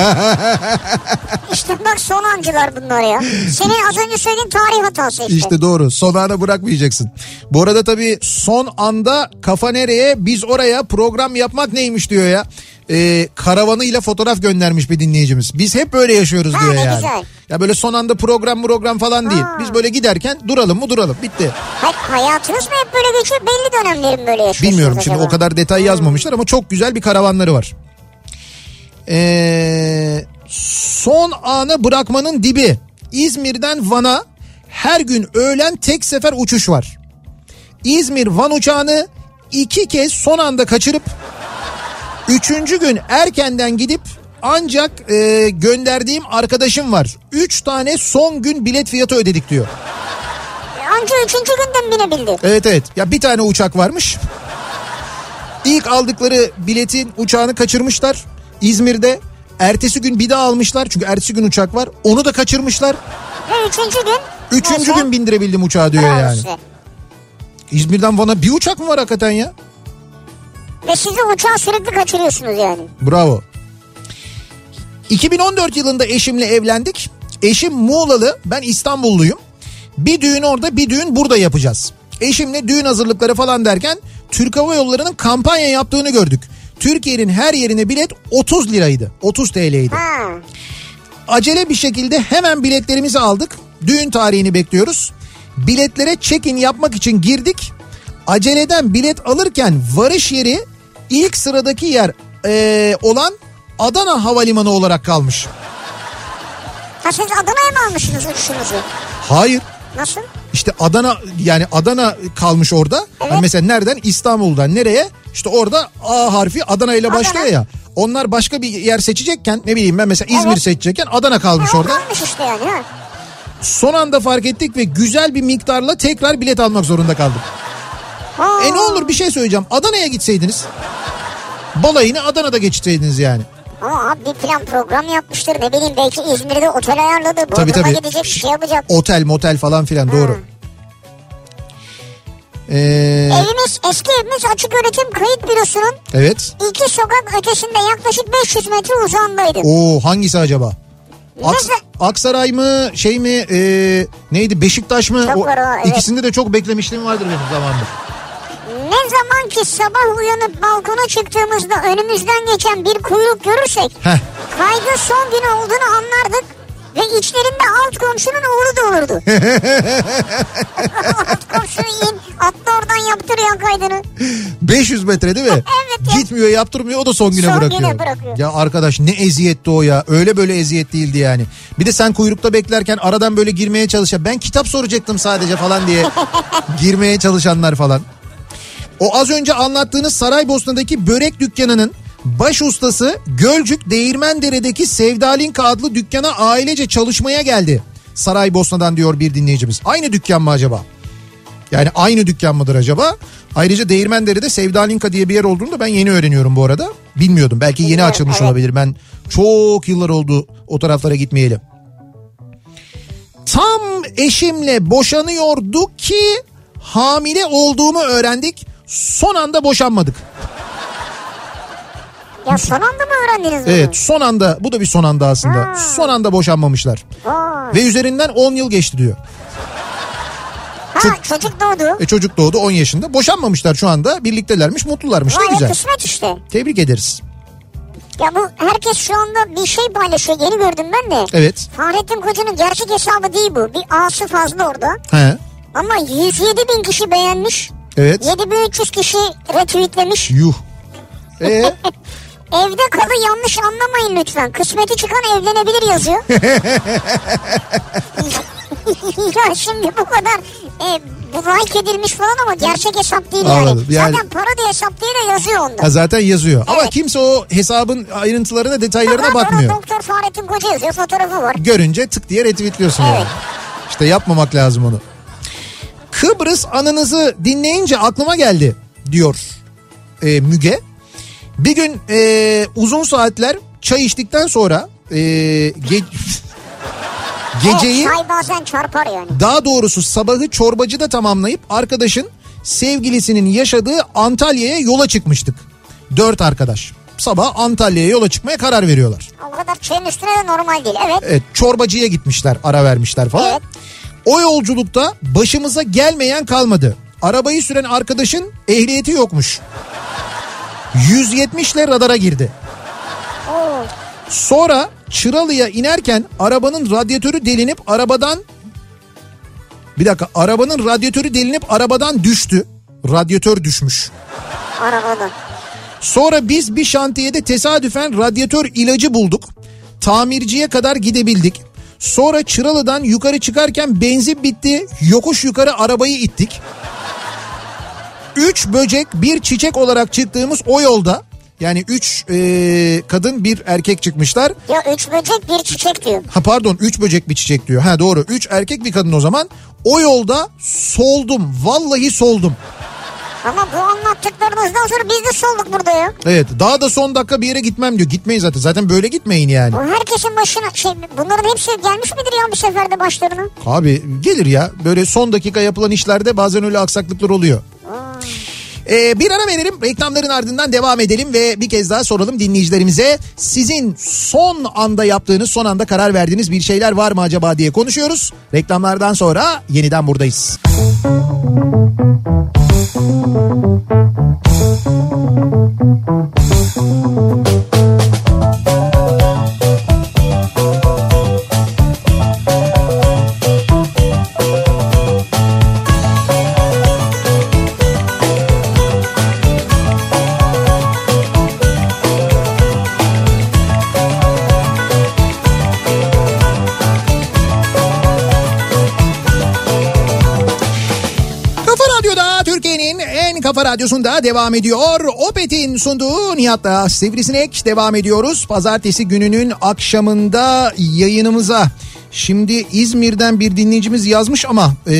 işte bak son ancılar bunlar ya. Senin az önce söylediğin tarih hatası işte. İşte doğru. Son ana bırakmayacaksın. Bu arada tabii son anda kafa nereye biz oraya program yapmak neymiş diyor ya. Ee, karavanıyla fotoğraf göndermiş bir dinleyicimiz. Biz hep böyle yaşıyoruz Ha, diyor yani. güzel. Ya böyle son anda program program falan değil. Ha. Biz böyle giderken duralım mı duralım bitti. Hay- hayatınız mı hep böyle geçiyor? Belli dönemlerim böyle yaşıyorsunuz Bilmiyorum şimdi acaba? o kadar detay yazmamışlar ama çok güzel bir karavanları var. Ee, son anı bırakmanın dibi. İzmir'den Van'a her gün öğlen tek sefer uçuş var. İzmir Van uçağını iki kez son anda kaçırıp üçüncü gün erkenden gidip ancak e, gönderdiğim arkadaşım var. Üç tane son gün bilet fiyatı ödedik diyor. Anca üçüncü günden binebildi. Evet evet. Ya bir tane uçak varmış. İlk aldıkları biletin uçağını kaçırmışlar İzmir'de. Ertesi gün bir daha almışlar çünkü ertesi gün uçak var. Onu da kaçırmışlar. Ve üçüncü gün... Üçüncü neyse, gün bindirebildim uçağı diyor bravo yani. size. İzmir'den Van'a bir uçak mı var hakikaten ya? Ve siz de uçağı sürekli kaçırıyorsunuz yani. Bravo. 2014 yılında eşimle evlendik. Eşim Muğlalı, ben İstanbulluyum. Bir düğün orada, bir düğün burada yapacağız. Eşimle düğün hazırlıkları falan derken Türk Hava Yolları'nın kampanya yaptığını gördük. Türkiye'nin her yerine bilet 30 liraydı. 30 TL'ydi. Ha. Acele bir şekilde hemen biletlerimizi aldık. Düğün tarihini bekliyoruz. Biletlere check-in yapmak için girdik. Aceleden bilet alırken varış yeri ilk sıradaki yer eee, olan Adana Havalimanı olarak kalmış. Ha siz Adana'ya mı almışsınız uçuşunuzu? Hayır. Nasıl? İşte Adana yani Adana kalmış orada. Hani mesela nereden? İstanbul'dan nereye? İşte orada A harfi Adana ile başlıyor ya. Onlar başka bir yer seçecekken ne bileyim ben mesela İzmir Evet. seçecekken Adana kalmış Ha, orada. kalmış işte yani ha. Son anda fark ettik ve güzel bir miktarla tekrar bilet almak zorunda kaldık. Ha. E ne olur bir şey söyleyeceğim. Adana'ya gitseydiniz. Balayını Adana'da geçirseydiniz yani. Ama abi bir plan program yapmıştır ne bileyim belki İzmir'de otel ayarladı. Tabii, Bodrum'a tabii. gidecek bir şey yapacak. Otel motel falan filan doğru. Ee, Evimiz eski evimiz açık öğretim kayıt bürosunun evet. iki sokak ötesinde yaklaşık 500 metre uzağındaydı. Oo hangisi acaba? Aks-? Aksaray mı şey mi e, neydi Beşiktaş mı? Çok O- var o, evet. İkisinde de çok beklemişliğim vardır benim zamanında. Ne zaman ki sabah uyanıp balkona çıktığımızda önümüzden geçen bir kuyruk görürsek Heh. kaydın son günü olduğunu anlardık ve içlerinde alt komşunun uğru da olurdu. alt komşu in atla oradan yaptır ya kaydını. 500 metre değil mi? Evet ya. Gitmiyor yaptırmıyor o da son güne Son bırakıyor. güne bırakıyor. Ya arkadaş ne eziyetti o ya. Öyle böyle eziyet değildi yani. Bir de sen kuyrukta beklerken aradan böyle girmeye çalışan ben kitap soracaktım sadece falan diye girmeye çalışanlar falan. O az önce anlattığınız Saraybosna'daki börek dükkanının baş ustası Gölcük Değirmendere'deki Sevdalinka adlı dükkana ailece çalışmaya geldi. Saraybosna'dan diyor bir dinleyicimiz. Aynı dükkan mı acaba? Yani aynı dükkan mıdır acaba? Ayrıca Değirmendere'de Sevdalinka diye bir yer olduğunu da ben yeni öğreniyorum bu arada. Bilmiyordum. Belki yeni Bilmiyorum, açılmış evet. olabilir. Ben çok yıllar oldu o taraflara gitmeyeli. Tam eşimle boşanıyorduk ki hamile olduğumu öğrendik. Son anda boşanmadık. Ya son anda mı öğrendiniz bunu? Evet son anda bu da bir son anda aslında. Ha. Son anda boşanmamışlar. Vay. Ve üzerinden 10 yıl geçti diyor. Ha çocuk doğdu. E çocuk doğdu 10 yaşında. Boşanmamışlar şu anda. Birliktelermiş, mutlularmış. Ne Vay güzel. kısmet işte. Tebrik ederiz. Ya bu herkes şu anda bir şey paylaşıyor. Yeni gördüm ben de. Evet. Fahrettin Koca'nın gerçek hesabı değil bu. Bir A'sı fazla orada. He. Ama 107 bin kişi beğenmiş. Evet. 7300 kişi retweetlemiş. Yuh. E Evde kalı yanlış anlamayın lütfen. Kısmeti çıkan evlenebilir yazıyor. ya şimdi bu kadar e, like edilmiş falan ama gerçek hesap değil Anladım. yani. Yani- Zaten para diye hesap diye de yazıyor onda. ha, zaten yazıyor. Ama Evet. kimse o hesabın ayrıntılarına, detaylarına Fakat bakmıyor. Doktor Fahrettin Koca yazıyor fotoğrafı var. Görünce tık diye retweetliyorsun yani. Evet. İşte yapmamak lazım onu. Kıbrıs anınızı dinleyince aklıma geldi diyor e, Müge. Bir gün e, uzun saatler çay içtikten sonra e, ge- geceyi Evet, çay bazen çarpar yani. daha doğrusu sabahı çorbacıda tamamlayıp arkadaşın sevgilisinin yaşadığı Antalya'ya yola çıkmıştık. Dört arkadaş. Sabah Antalya'ya yola çıkmaya karar veriyorlar. O kadar çayın üstüne de normal değil. Evet. Evet çorbacıya gitmişler ara vermişler falan. Evet. O yolculukta başımıza gelmeyen kalmadı. Arabayı süren arkadaşın ehliyeti yokmuş. 170 ile radara girdi. Sonra Çıralı'ya inerken arabanın radyatörü delinip arabadan bir dakika arabanın radyatörü delinip arabadan düştü. Radyatör düşmüş. Arabada. Sonra biz bir şantiyede tesadüfen radyatör ilacı bulduk. Tamirciye kadar gidebildik. Sonra Çıralı'dan yukarı çıkarken benzin bitti. Yokuş yukarı arabayı ittik. Üç böcek bir çiçek olarak çıktığımız o yolda yani üç e, kadın bir erkek çıkmışlar. Ya üç böcek bir çiçek diyor. Ha pardon üç böcek bir çiçek diyor. Ha doğru üç erkek bir kadın o zaman. O yolda soldum vallahi soldum. Ama bu anlattıklarınızdan sonra biz de solduk burada ya. Evet daha da son dakika bir yere gitmem diyor. Gitmeyin zaten zaten böyle gitmeyin yani. Bu herkesin başına şey bunların hepsi gelmiş midir ya bir seferde başlarına? Abi gelir ya böyle son dakika yapılan işlerde bazen öyle aksaklıklar oluyor. Ee, bir ara verelim reklamların ardından devam edelim ve bir kez daha soralım dinleyicilerimize. Sizin son anda yaptığınız son anda karar verdiğiniz bir şeyler var mı acaba diye konuşuyoruz. Reklamlardan sonra yeniden buradayız. Kafa radyosunda devam ediyor. Opet'in sunduğu Nihat'la Sivrisinek devam ediyoruz. Pazartesi gününün akşamında yayınımıza. Şimdi İzmir'den bir dinleyicimiz yazmış ama e,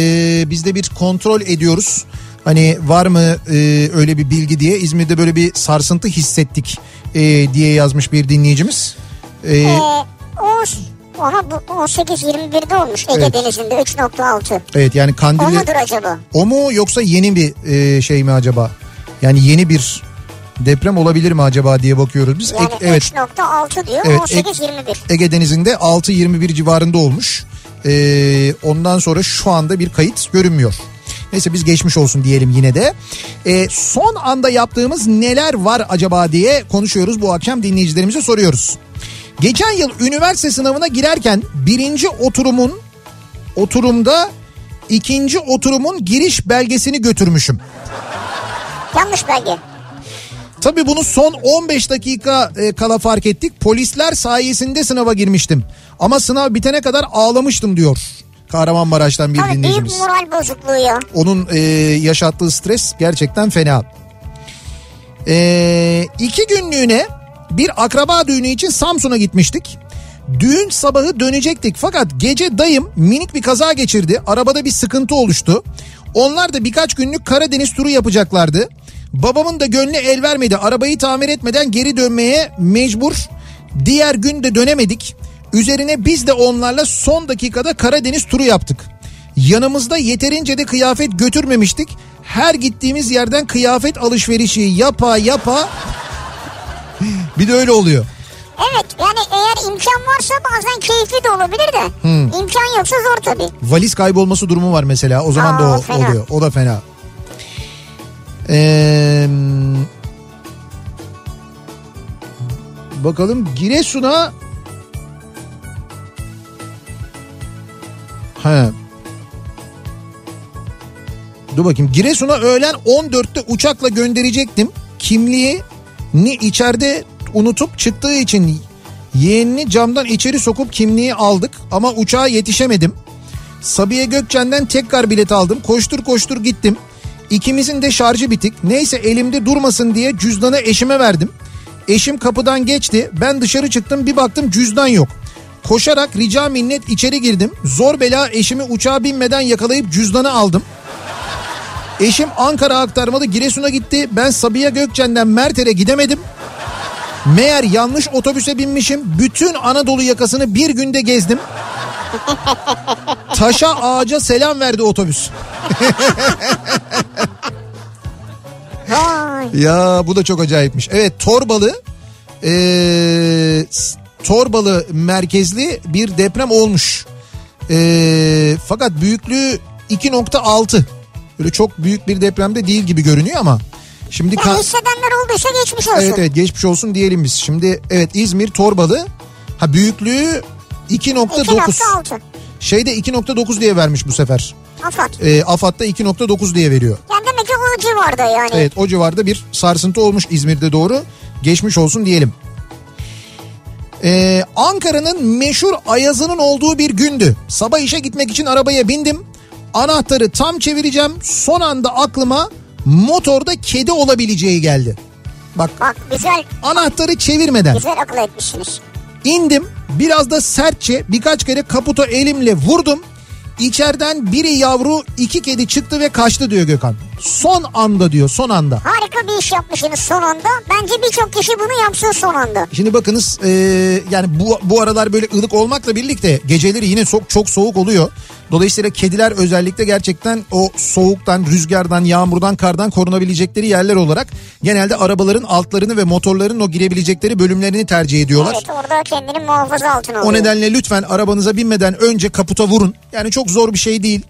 biz de bir kontrol ediyoruz. Hani var mı e, öyle bir bilgi diye İzmir'de böyle bir sarsıntı hissettik e, diye yazmış bir dinleyicimiz. E, Ee, o, aha bu 18-21'de olmuş Ege Evet. Denizi'nde 3.6. evet yani O Kandilli... mudur acaba? O mu yoksa yeni bir e, şey mi acaba? Yani yeni bir deprem olabilir mi acaba diye bakıyoruz biz. Yani Ek- evet 3.6 diyor Evet, ek- 18-21. Ege Denizi'nde 6.21 civarında olmuş. E, ondan sonra şu anda bir kayıt görünmüyor. Neyse biz geçmiş olsun diyelim yine de. E, son anda yaptığımız neler var acaba diye konuşuyoruz bu akşam dinleyicilerimize soruyoruz. Geçen yıl üniversite sınavına girerken birinci oturumun oturumda ikinci oturumun giriş belgesini götürmüşüm. Yanlış belge. Tabii bunu son 15 dakika e, kala fark ettik. Polisler sayesinde sınava girmiştim. Ama sınav bitene kadar ağlamıştım diyor. Kahramanmaraş'tan bir Tabii büyük dinleyicimiz. moral bozukluğu ya. Onun e, yaşattığı stres gerçekten fena. E, iki günlüğüne bir akraba düğünü için Samsun'a gitmiştik. Düğün sabahı dönecektik fakat gece dayım minik bir kaza geçirdi. Arabada bir sıkıntı oluştu. Onlar da birkaç günlük Karadeniz turu yapacaklardı. Babamın da gönlü el vermedi. Arabayı tamir etmeden geri dönmeye mecbur. Diğer gün de dönemedik. Üzerine biz de onlarla son dakikada Karadeniz turu yaptık. Yanımızda yeterince de kıyafet götürmemiştik. Her gittiğimiz yerden kıyafet alışverişi yapa yapa bir de öyle oluyor. Evet yani eğer imkan varsa bazen keyifli de olabilir de. Hmm. İmkan yoksa zor tabii. Valiz kaybolması durumu var mesela. O zaman da Aa, o fena. oluyor. O da fena. Ee, bakalım Giresun'a Ha. Dur bakayım. Giresun'a öğlen 14'te uçakla gönderecektim. Kimliğini içeride unutup çıktığı için yeğenini camdan içeri sokup kimliği aldık ama uçağa yetişemedim. Sabiha Gökçen'den tekrar bilet aldım. Koştur koştur gittim. İkimizin de şarjı bitik. Neyse elimde durmasın diye cüzdanı eşime verdim. Eşim kapıdan geçti. Ben dışarı çıktım bir baktım cüzdan yok. Koşarak rica minnet içeri girdim. Zor bela eşimi uçağa binmeden yakalayıp cüzdanı aldım. Eşim Ankara aktarmalı Giresun'a gitti. Ben Sabiha Gökçen'den Merter'e gidemedim. Meğer yanlış otobüse binmişim. Bütün Anadolu yakasını bir günde gezdim. Taşa ağaca selam verdi otobüs. Ya bu da çok acayipmiş. Evet Torbalı ee, Torbalı merkezli bir deprem olmuş. Ee, fakat büyüklüğü 2.6. Böyle çok büyük bir depremde değil gibi görünüyor ama. Şimdi Ya kan- hissedenler olduysa geçmiş olsun. evet evet geçmiş olsun diyelim biz. Şimdi evet İzmir Torbalı ha büyüklüğü 2.9. 2.6. Şeyde 2.9 diye vermiş bu sefer. Afat. Ee, AFAD'da 2.9 diye veriyor. Yani demek ki o civarda yani. Evet o civarda bir sarsıntı olmuş İzmir'de doğru. Geçmiş olsun diyelim. Ee, Ankara'nın meşhur Ayazı'nın olduğu bir gündü. Sabah işe gitmek için arabaya bindim. Anahtarı tam çevireceğim. Son anda aklıma motorda kedi olabileceği geldi. Bak Bak güzel anahtarı çevirmeden güzel akıl etmişsiniz. indim. Biraz da sertçe birkaç kere kaputa elimle vurdum. İçeriden biri yavru iki kedi çıktı ve kaçtı diyor Gökhan. Son anda diyor son anda. Harika bir iş yapmışsınız son anda. Bence birçok kişi bunu yapsın son anda. Şimdi bakınız e, yani bu, bu aralar böyle ılık olmakla birlikte geceleri yine çok çok soğuk oluyor. Dolayısıyla kediler özellikle gerçekten o soğuktan, rüzgardan, yağmurdan, kardan korunabilecekleri yerler olarak genelde arabaların altlarını ve motorların o girebilecekleri bölümlerini tercih ediyorlar. Evet orada kendini muhafaza altına alıyor. O nedenle lütfen arabanıza binmeden önce kaputa vurun. Yani çok zor bir şey değil.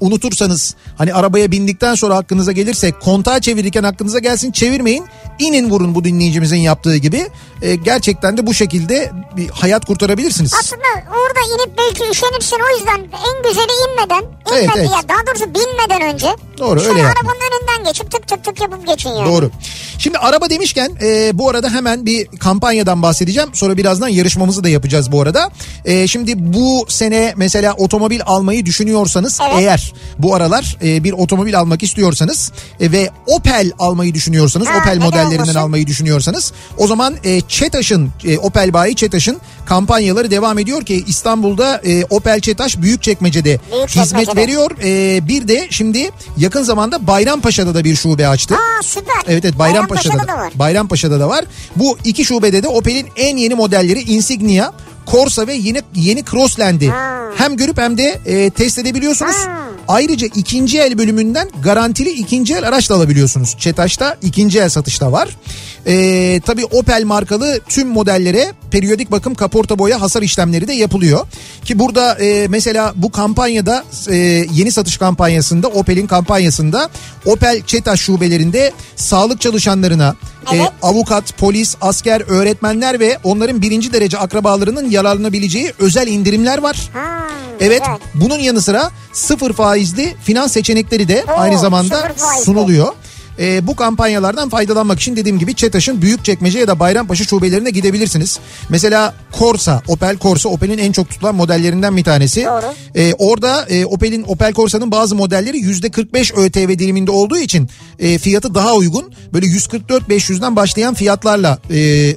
Unutursanız hani arabaya bindikten sonra aklınıza gelirse kontağı çevirirken aklınıza gelsin çevirmeyin. İnin vurun bu dinleyicimizin yaptığı gibi. Ee, gerçekten de bu şekilde bir hayat kurtarabilirsiniz. Aslında orada inip belki üşenirsin o yüzden en güzeli inmeden, Evet, inmeden evet. ya daha doğrusu binmeden önce. Doğru, şöyle öyle arabanın önünden geçip tık tık tık yapıp geçin yani. Doğru. Şimdi araba demişken e, bu arada hemen bir kampanyadan bahsedeceğim. Sonra birazdan yarışmamızı da yapacağız bu arada. E, şimdi bu sene mesela otomobil almayı düşünüyorsanız Evet. eğer bu aralar e, bir otomobil almak istiyorsanız e, ve Opel almayı düşünüyorsanız Ha, Opel modellerinden olmasın? almayı düşünüyorsanız o zaman e, Çetaş'ın e, Opel bayi Çetaş'ın kampanyaları devam ediyor ki İstanbul'da e, Opel Çetaş Büyükçekmece'de Büyükçekmece'de. hizmet veriyor. E, bir de şimdi yakın zamanda Bayrampaşa'da da bir şube açtı. Aa süper. Evet evet Bayrampaşa'da, Bayrampaşa'da da var. Bayrampaşa'da da var. Bu iki şubede de Opel'in en yeni modelleri Insignia, Corsa ve yeni yeni Crossland'i Ha. hem görüp hem de e, test edebiliyorsunuz. Ha. Ayrıca ikinci el bölümünden garantili ikinci el araç da alabiliyorsunuz. Çetaş'ta ikinci el satışta var. E, tabii Opel markalı tüm modellere periyodik bakım kaporta boya hasar işlemleri de yapılıyor. Ki burada e, mesela bu kampanyada e, yeni satış kampanyasında Opel'in kampanyasında Opel Çetaş şubelerinde sağlık çalışanlarına e, Evet. avukat, polis, asker, öğretmenler ve onların birinci derece akrabalarının yararlanabileceği özel indirimler var. Ha, Evet güzel. bunun yanı sıra sıfır faizli finans seçenekleri de Oo, aynı zamanda sunuluyor. Ee, bu kampanyalardan faydalanmak için dediğim gibi Çetaş'ın Büyükçekmece ya da Bayrampaşa şubelerine gidebilirsiniz. Mesela Corsa, Opel Corsa Opel'in en çok tutulan modellerinden bir tanesi. Doğru. Ee, orada e, Opel'in Opel Corsa'nın bazı modelleri %45 ÖTV diliminde olduğu için e, fiyatı daha uygun. Böyle 144-500'den başlayan fiyatlarla e,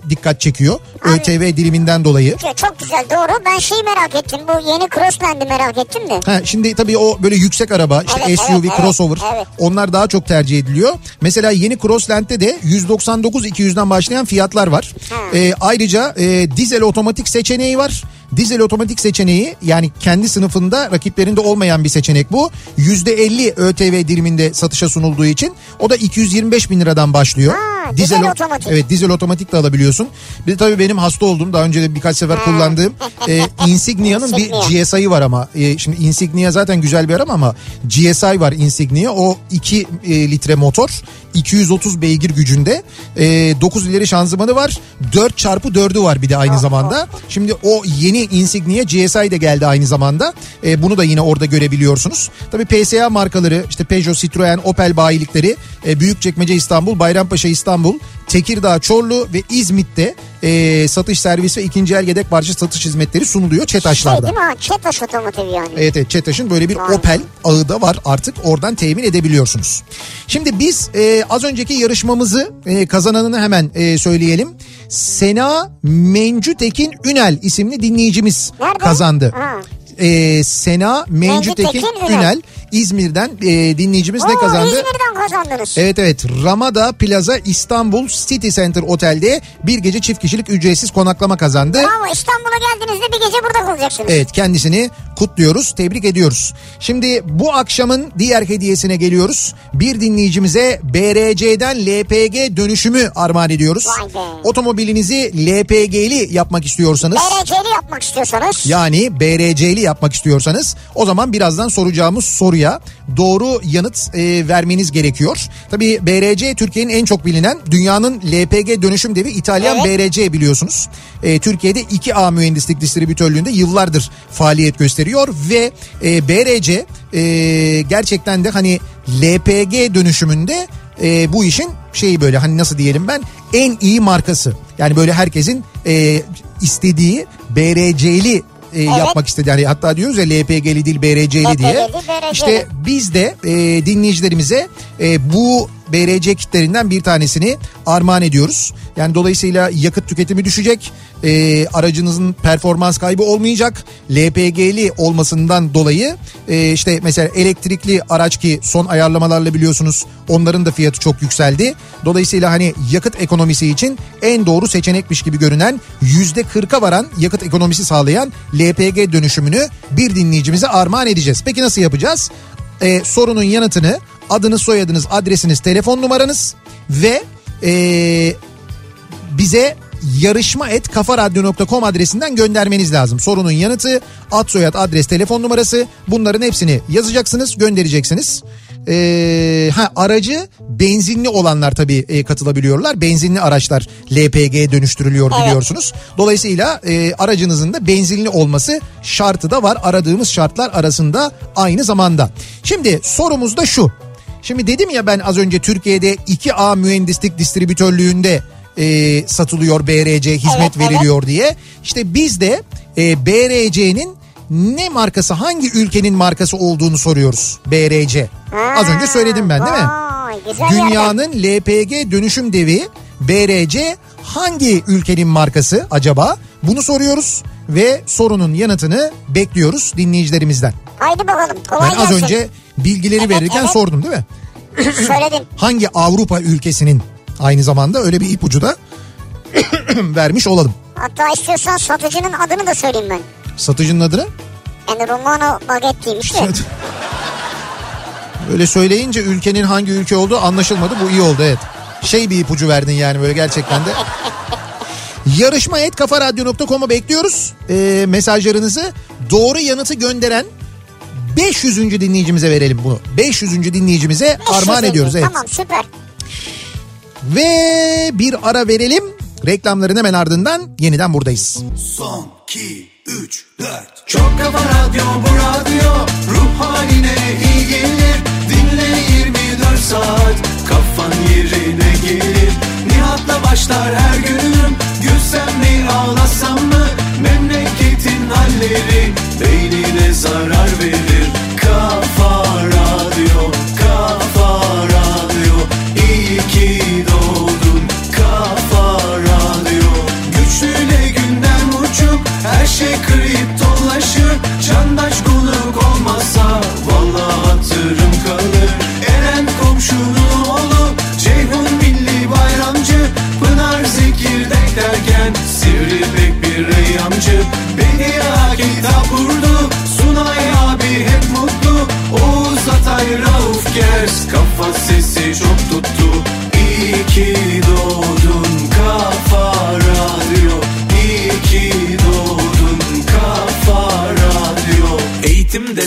dikkat çekiyor. Abi- ÖTV diliminden dolayı. Çok güzel doğru. Ben şeyi merak ettim. Bu yeni Crossland'i merak ettim de. Ha, şimdi tabii o böyle yüksek araba işte Evet, SUV, evet, crossover evet. onlar daha çok tercih ediliyor. Mesela yeni Crossland'de de 199-200'den başlayan fiyatlar var. Ee, ayrıca e, dizel otomatik seçeneği var. Dizel otomatik seçeneği yani kendi sınıfında rakiplerinde olmayan bir seçenek bu. %50 ÖTV diliminde satışa sunulduğu için o da 225 bin liradan başlıyor. Ha, dizel o- otomatik. Evet dizel otomatik de alabiliyorsun. Bir de tabii benim hasta olduğum daha önce de birkaç sefer kullandığım e, Insignia'nın bir. GSI'ı var ama. E, şimdi Insignia zaten güzel bir araba ama GSI var Insignia. O 2 e, litre motor. 230 beygir gücünde. E, 9 ileri şanzımanı var. 4 çarpı 4'ü var bir de aynı zamanda. Şimdi o yeni Insignia GSI de geldi aynı zamanda. E, bunu da yine orada görebiliyorsunuz. Tabii PSA markaları işte Peugeot, Citroen, Opel bayilikleri e, Büyükçekmece İstanbul, Bayrampaşa İstanbul, Tekirdağ, Çorlu ve İzmit'te e, satış servis ve ikinci el yedek parça satış hizmetleri sunuluyor Şey Çetaşlar'da. değil mi? Çetaş otomotiv yani. Evet evet Çetaş'ın böyle bir Vay. Opel ağı da var artık oradan temin edebiliyorsunuz. Şimdi biz e, az önceki yarışmamızı e, kazananını hemen e, söyleyelim. Sena Mencütekin Ünel isimli dinleyicimiz Nerede? kazandı. Ha. E, Sena Mencütekin Ünel. Ünel İzmir'den e, dinleyicimiz ne kazandı? İzmir'den kazandınız. Evet evet Ramada Plaza İstanbul City Center Otel'de bir gece çift kişilik ücretsiz konaklama kazandı. Bravo İstanbul'a geldiğinizde bir gece burada kalacaksınız. Evet kendisini kutluyoruz, tebrik ediyoruz. Şimdi bu akşamın diğer hediyesine geliyoruz. Bir dinleyicimize BRC'den LPG dönüşümü armağan ediyoruz. Otomobilinizi LPG'li yapmak istiyorsanız... BRC'li yapmak istiyorsanız. Yani BRC'li yapmak istiyorsanız o zaman birazdan soracağımız soruya doğru yanıt e, vermeniz gerekiyor. Tabii BRC Türkiye'nin en çok bilinen dünyanın LPG dönüşüm devi İtalyan Evet. BRC biliyorsunuz. E, Türkiye'de 2A mühendislik distribütörlüğünde yıllardır faaliyet gösteriyor ve e, BRC e, gerçekten de hani LPG dönüşümünde e, bu işin şeyi böyle hani nasıl diyelim ben en iyi markası. Yani böyle herkesin e, istediği BRC'li e, yapmak istedi. Yani hatta diyoruz ya LPG'li değil BRC'li diye. BRC'li. İşte biz de e, dinleyicilerimize e, bu BRC kitlerinden bir tanesini armağan ediyoruz. Yani dolayısıyla yakıt tüketimi düşecek. E, aracınızın performans kaybı olmayacak. LPG'li olmasından dolayı e, işte mesela elektrikli araç ki son ayarlamalarla biliyorsunuz onların da fiyatı çok yükseldi. Dolayısıyla hani yakıt ekonomisi için en doğru seçenekmiş gibi görünen %40'a varan yakıt ekonomisi sağlayan LPG dönüşümünü bir dinleyicimize armağan edeceğiz. Peki nasıl yapacağız? Ee, sorunun yanıtını adınız, soyadınız, adresiniz, telefon numaranız ve ee, bize yarışma et kafaradyo.com adresinden göndermeniz lazım. Sorunun yanıtı, ad soyad, adres, telefon numarası bunların hepsini yazacaksınız, göndereceksiniz. Ee, ha aracı benzinli olanlar tabii e, katılabiliyorlar. Benzinli araçlar LPG dönüştürülüyor Evet. biliyorsunuz. Dolayısıyla e, aracınızın da benzinli olması şartı da var. Aradığımız şartlar arasında aynı zamanda. Şimdi sorumuz da şu. Şimdi dedim ya ben az önce Türkiye'de 2A mühendislik distribütörlüğünde e, satılıyor BRC hizmet Evet, evet. veriliyor diye. İşte biz de e, BRC'nin ne markası hangi ülkenin markası olduğunu soruyoruz BRC. Az önce söyledim ben değil mi? Vay. Dünyanın LPG dönüşüm devi BRC hangi ülkenin markası acaba? Bunu soruyoruz ve sorunun yanıtını bekliyoruz dinleyicilerimizden. Haydi bakalım kolay Ben az gelsin. önce bilgileri Evet, verirken evet. sordum değil mi? Söyledin. Hangi Avrupa ülkesinin aynı zamanda öyle bir ipucu da vermiş olalım. Hatta istiyorsan satıcının adını da söyleyeyim ben. Satıcının adını Yani Romano Bagettiymiş de. Evet. Öyle söyleyince ülkenin hangi ülke olduğu anlaşılmadı. Bu iyi oldu evet. Şey bir ipucu verdin yani böyle gerçekten de. Yarışma et kafaradyo.com'a bekliyoruz. Ee, mesajlarınızı doğru yanıtı gönderen 500. dinleyicimize verelim bunu. 500. dinleyicimize armağan ediyoruz. Evet. Tamam süper. Ve bir ara verelim. Reklamların hemen ardından yeniden buradayız. Son 2, 3, 4 Çok kafa radyo bu radyo Ruh haline iyi gelir. Dinle 24 saat Kafan yerine gelir. Nihat'la başlar her günüm Gülsem mi ağlasam mı? Memleketin halleri Beynine zarar verir. Kafa radyo Her şey kriptolaşır Candaş konuk olmasa Vallahi hatırım kalır. Eren komşunun oğlu Ceyhun milli bayramcı Pınar zekirdek derken Sivri pek bir reyamcı. Beni ya kitap vurdu Sunay abi hep mutlu. Oğuz Atay Rauf Gers Kafa sesi çok tuttu. İyi ki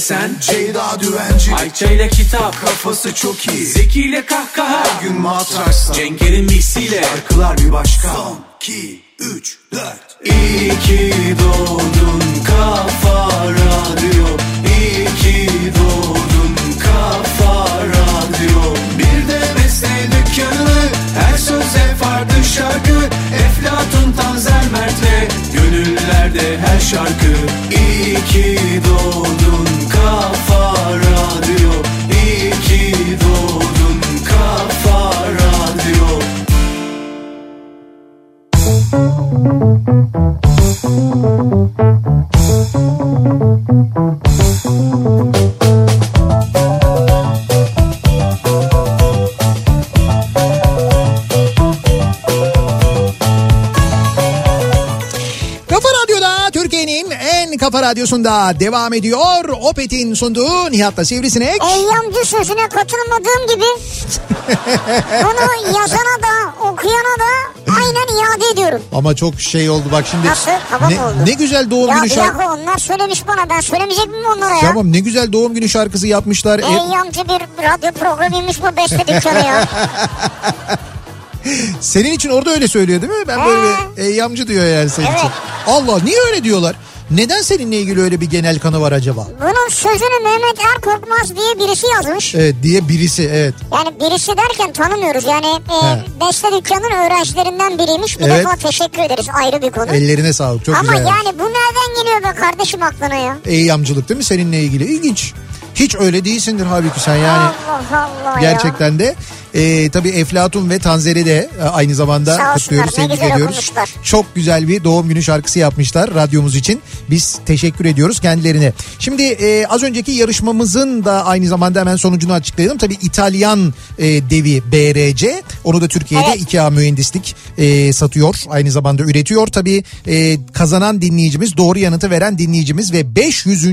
Desen Ceyda Düvenci. Ayça ile kitap Kafası çok iyi. Zeki ile kahkaha. Her gün matrarsa Cenker'in miksiyle Şarkılar bir başka. Son 2, 3, 4 İyi ki doğdun Kafa Radyo. İyi ki doğdun Kafa Radyo. Bir de beste dükkanı. Her söze farklı şarkı. Eflatun Tanzer Mert'le. Gönüllerde her şarkı. İyi ki doğdun Kafa Radyo İyi ki Kafa Radyo Kafa Radyosu'nda devam ediyor. Opet'in sunduğu Nihat'la Sivrisinek. Eyyamcı sözüne katılmadığım gibi bunu yazana da okuyana da aynen iade ediyorum. Ama çok şey oldu bak şimdi. Nasıl? Hava ne, oldu? ne güzel doğum Ya günü şarkısı. dakika onlar söylemiş bana ben söylemeyecek miyim onlara ya? Tamam ne güzel doğum günü şarkısı yapmışlar. E, Eyyamcı bir radyo programıymış bu beste dükkanı ya. senin için orada öyle söylüyor değil mi? Ben böyle bir eyyamcı diyor yani senin Evet. için. Allah niye öyle diyorlar? Neden seninle ilgili öyle bir genel kanı var acaba? Bunun sözünü Mehmet Erkorkmaz diye birisi yazmış. Evet diye birisi evet. Yani birisi derken tanımıyoruz. Yani e, beste dükkanın öğrencilerinden biriymiş. Bir Evet. defa teşekkür ederiz ayrı bir konu. Ellerine sağlık çok Ama güzel. yapmış. yani bu nereden geliyor be kardeşim aklına ya? Eyyamcılık değil mi seninle ilgili? İlginç. Hiç öyle değilsindir halbuki sen yani. Allah Allah ya. Gerçekten de e, tabii Eflatun ve Tanzer'i de e, aynı zamanda Sağ kutluyoruz, tebrik ediyoruz. okumuşlar. Çok güzel bir doğum günü şarkısı yapmışlar radyomuz için. Biz teşekkür ediyoruz kendilerine. Şimdi e, az önceki yarışmamızın da aynı zamanda hemen sonucunu açıklayalım. Tabii İtalyan e, devi BRC. Onu da Türkiye'de Evet. IKEA mühendislik e, satıyor. Aynı zamanda üretiyor. Tabii e, kazanan dinleyicimiz, doğru yanıtı veren dinleyicimiz ve 500.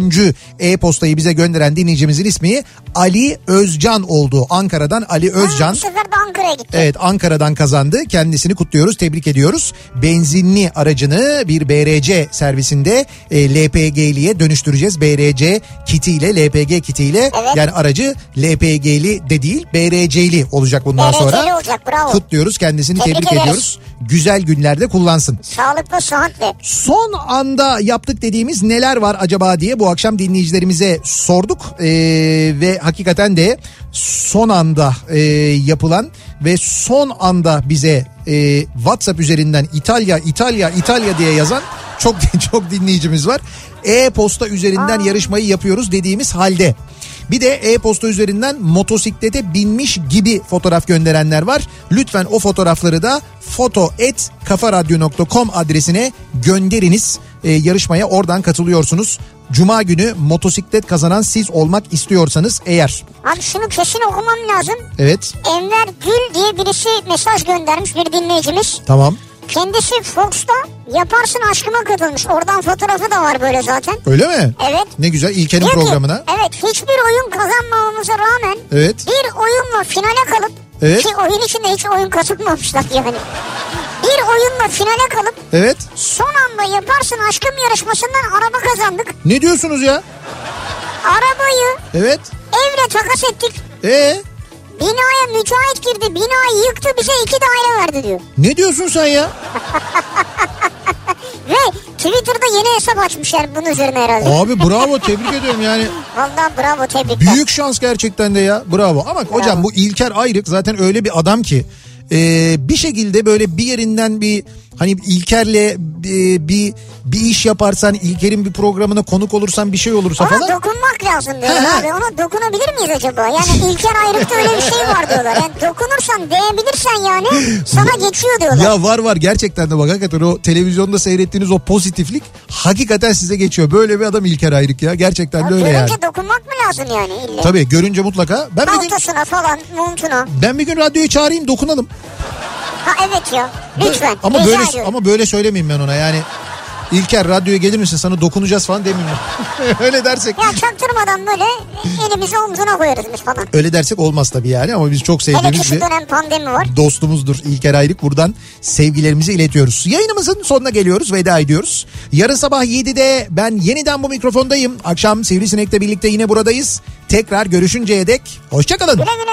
e-postayı bize gönderen dinleyicimizin ismi Ali Özcan oldu. Ankara'dan Ali Özcan. Sefer de Ankara'ya gitti. Evet Ankara'dan kazandı. Kendisini kutluyoruz, tebrik ediyoruz. Benzinli aracını bir BRC servisinde e, LPG'liye dönüştüreceğiz. BRC kitiyle, LPG kitiyle. Evet. Yani aracı LPG'li de değil, BRC'li olacak bundan BRC'li sonra. olacak, bravo. Kutluyoruz, kendisini Tebrik tebrik, ederiz. ediyoruz. Güzel günlerde kullansın. Sağlıklı, sıhhatli. Son anda yaptık dediğimiz neler var acaba diye bu akşam dinleyicilerimize sorduk Ee, ve hakikaten de son anda e, yapılan ve son anda bize e, WhatsApp üzerinden İtalya İtalya İtalya diye yazan çok çok dinleyicimiz var. E-posta üzerinden yarışmayı yapıyoruz dediğimiz halde. Bir de e-posta üzerinden motosiklete binmiş gibi fotoğraf gönderenler var. Lütfen o fotoğrafları da foto.kafaradyo.com adresine gönderiniz. Ee, yarışmaya oradan katılıyorsunuz. Cuma günü motosiklet kazanan siz olmak istiyorsanız eğer. Abi şunu kesin okumam lazım. Evet Enver Gül diye birisi mesaj göndermiş bir dinleyicimiz. tamam Kendisi Fox'ta yaparsın aşkıma katılmış. Oradan fotoğrafı da var böyle zaten. öyle mi? Evet. Ne güzel İlker'in Diyor ki, programına. evet hiçbir oyun kazanmamamıza rağmen Evet. bir oyunla finale kalıp Evet. ki oyun içinde hiç oyun kazanmamışlar yani. Bir oyunla finale kalıp Evet. son anda yaparsın aşkım yarışmasından araba kazandık. Ne diyorsunuz ya? Arabayı Evet. evle takas ettik. E Binaya müteahhit girdi. Binayı yıktı bize iki daire verdi diyor. ne diyorsun sen ya? Ve Twitter'da yeni hesap açmışlar bunun üzerine herhalde. Abi bravo tebrik ediyorum yani. Vallahi bravo tebrikler. Büyük şans gerçekten de ya. Bravo. Ama hocam bu İlker Ayrık zaten öyle bir adam ki e, bir şekilde böyle bir yerinden bir hani İlker'le e, bir bir iş yaparsan İlker'in bir programına konuk olursan bir şey olursa Ona falan. dokunmak lazım diyorlar abi. Ona dokunabilir miyiz acaba? Yani İlker Ayrık'ta öyle bir şey var diyorlar. Yani dokunursan değebilirsen yani sana geçiyor diyorlar. Ya var var gerçekten de bak hakikaten o televizyonda seyrettiğiniz o pozitiflik hakikaten size geçiyor. Böyle bir adam İlker Ayrık ya gerçekten de Ya öyle yani. görünce dokunmak mı lazım yani illa? Tabii görünce mutlaka. Ben bir gün falan montuna. ben bir gün radyoyu çağırayım dokunalım. Ha evet ya. Lütfen. Ama rica böyle ediyorum. ama böyle söylemeyeyim ben ona yani. İlker radyoya gelir misin sana dokunacağız falan demeyeyim. öyle dersek Ya çaktırmadan böyle elimizi omzuna koyarız biz falan. öyle dersek olmaz tabii yani ama biz çok sevdiğimiz şu bir dönem pandemi var. dostumuzdur İlker Ayrık. Buradan sevgilerimizi iletiyoruz. Yayınımızın sonuna geliyoruz. Veda ediyoruz. Yarın sabah 7'de ben yeniden bu mikrofondayım. Akşam Sivrisinek'le birlikte yine buradayız. Tekrar görüşünceye dek hoşçakalın. Güle güle.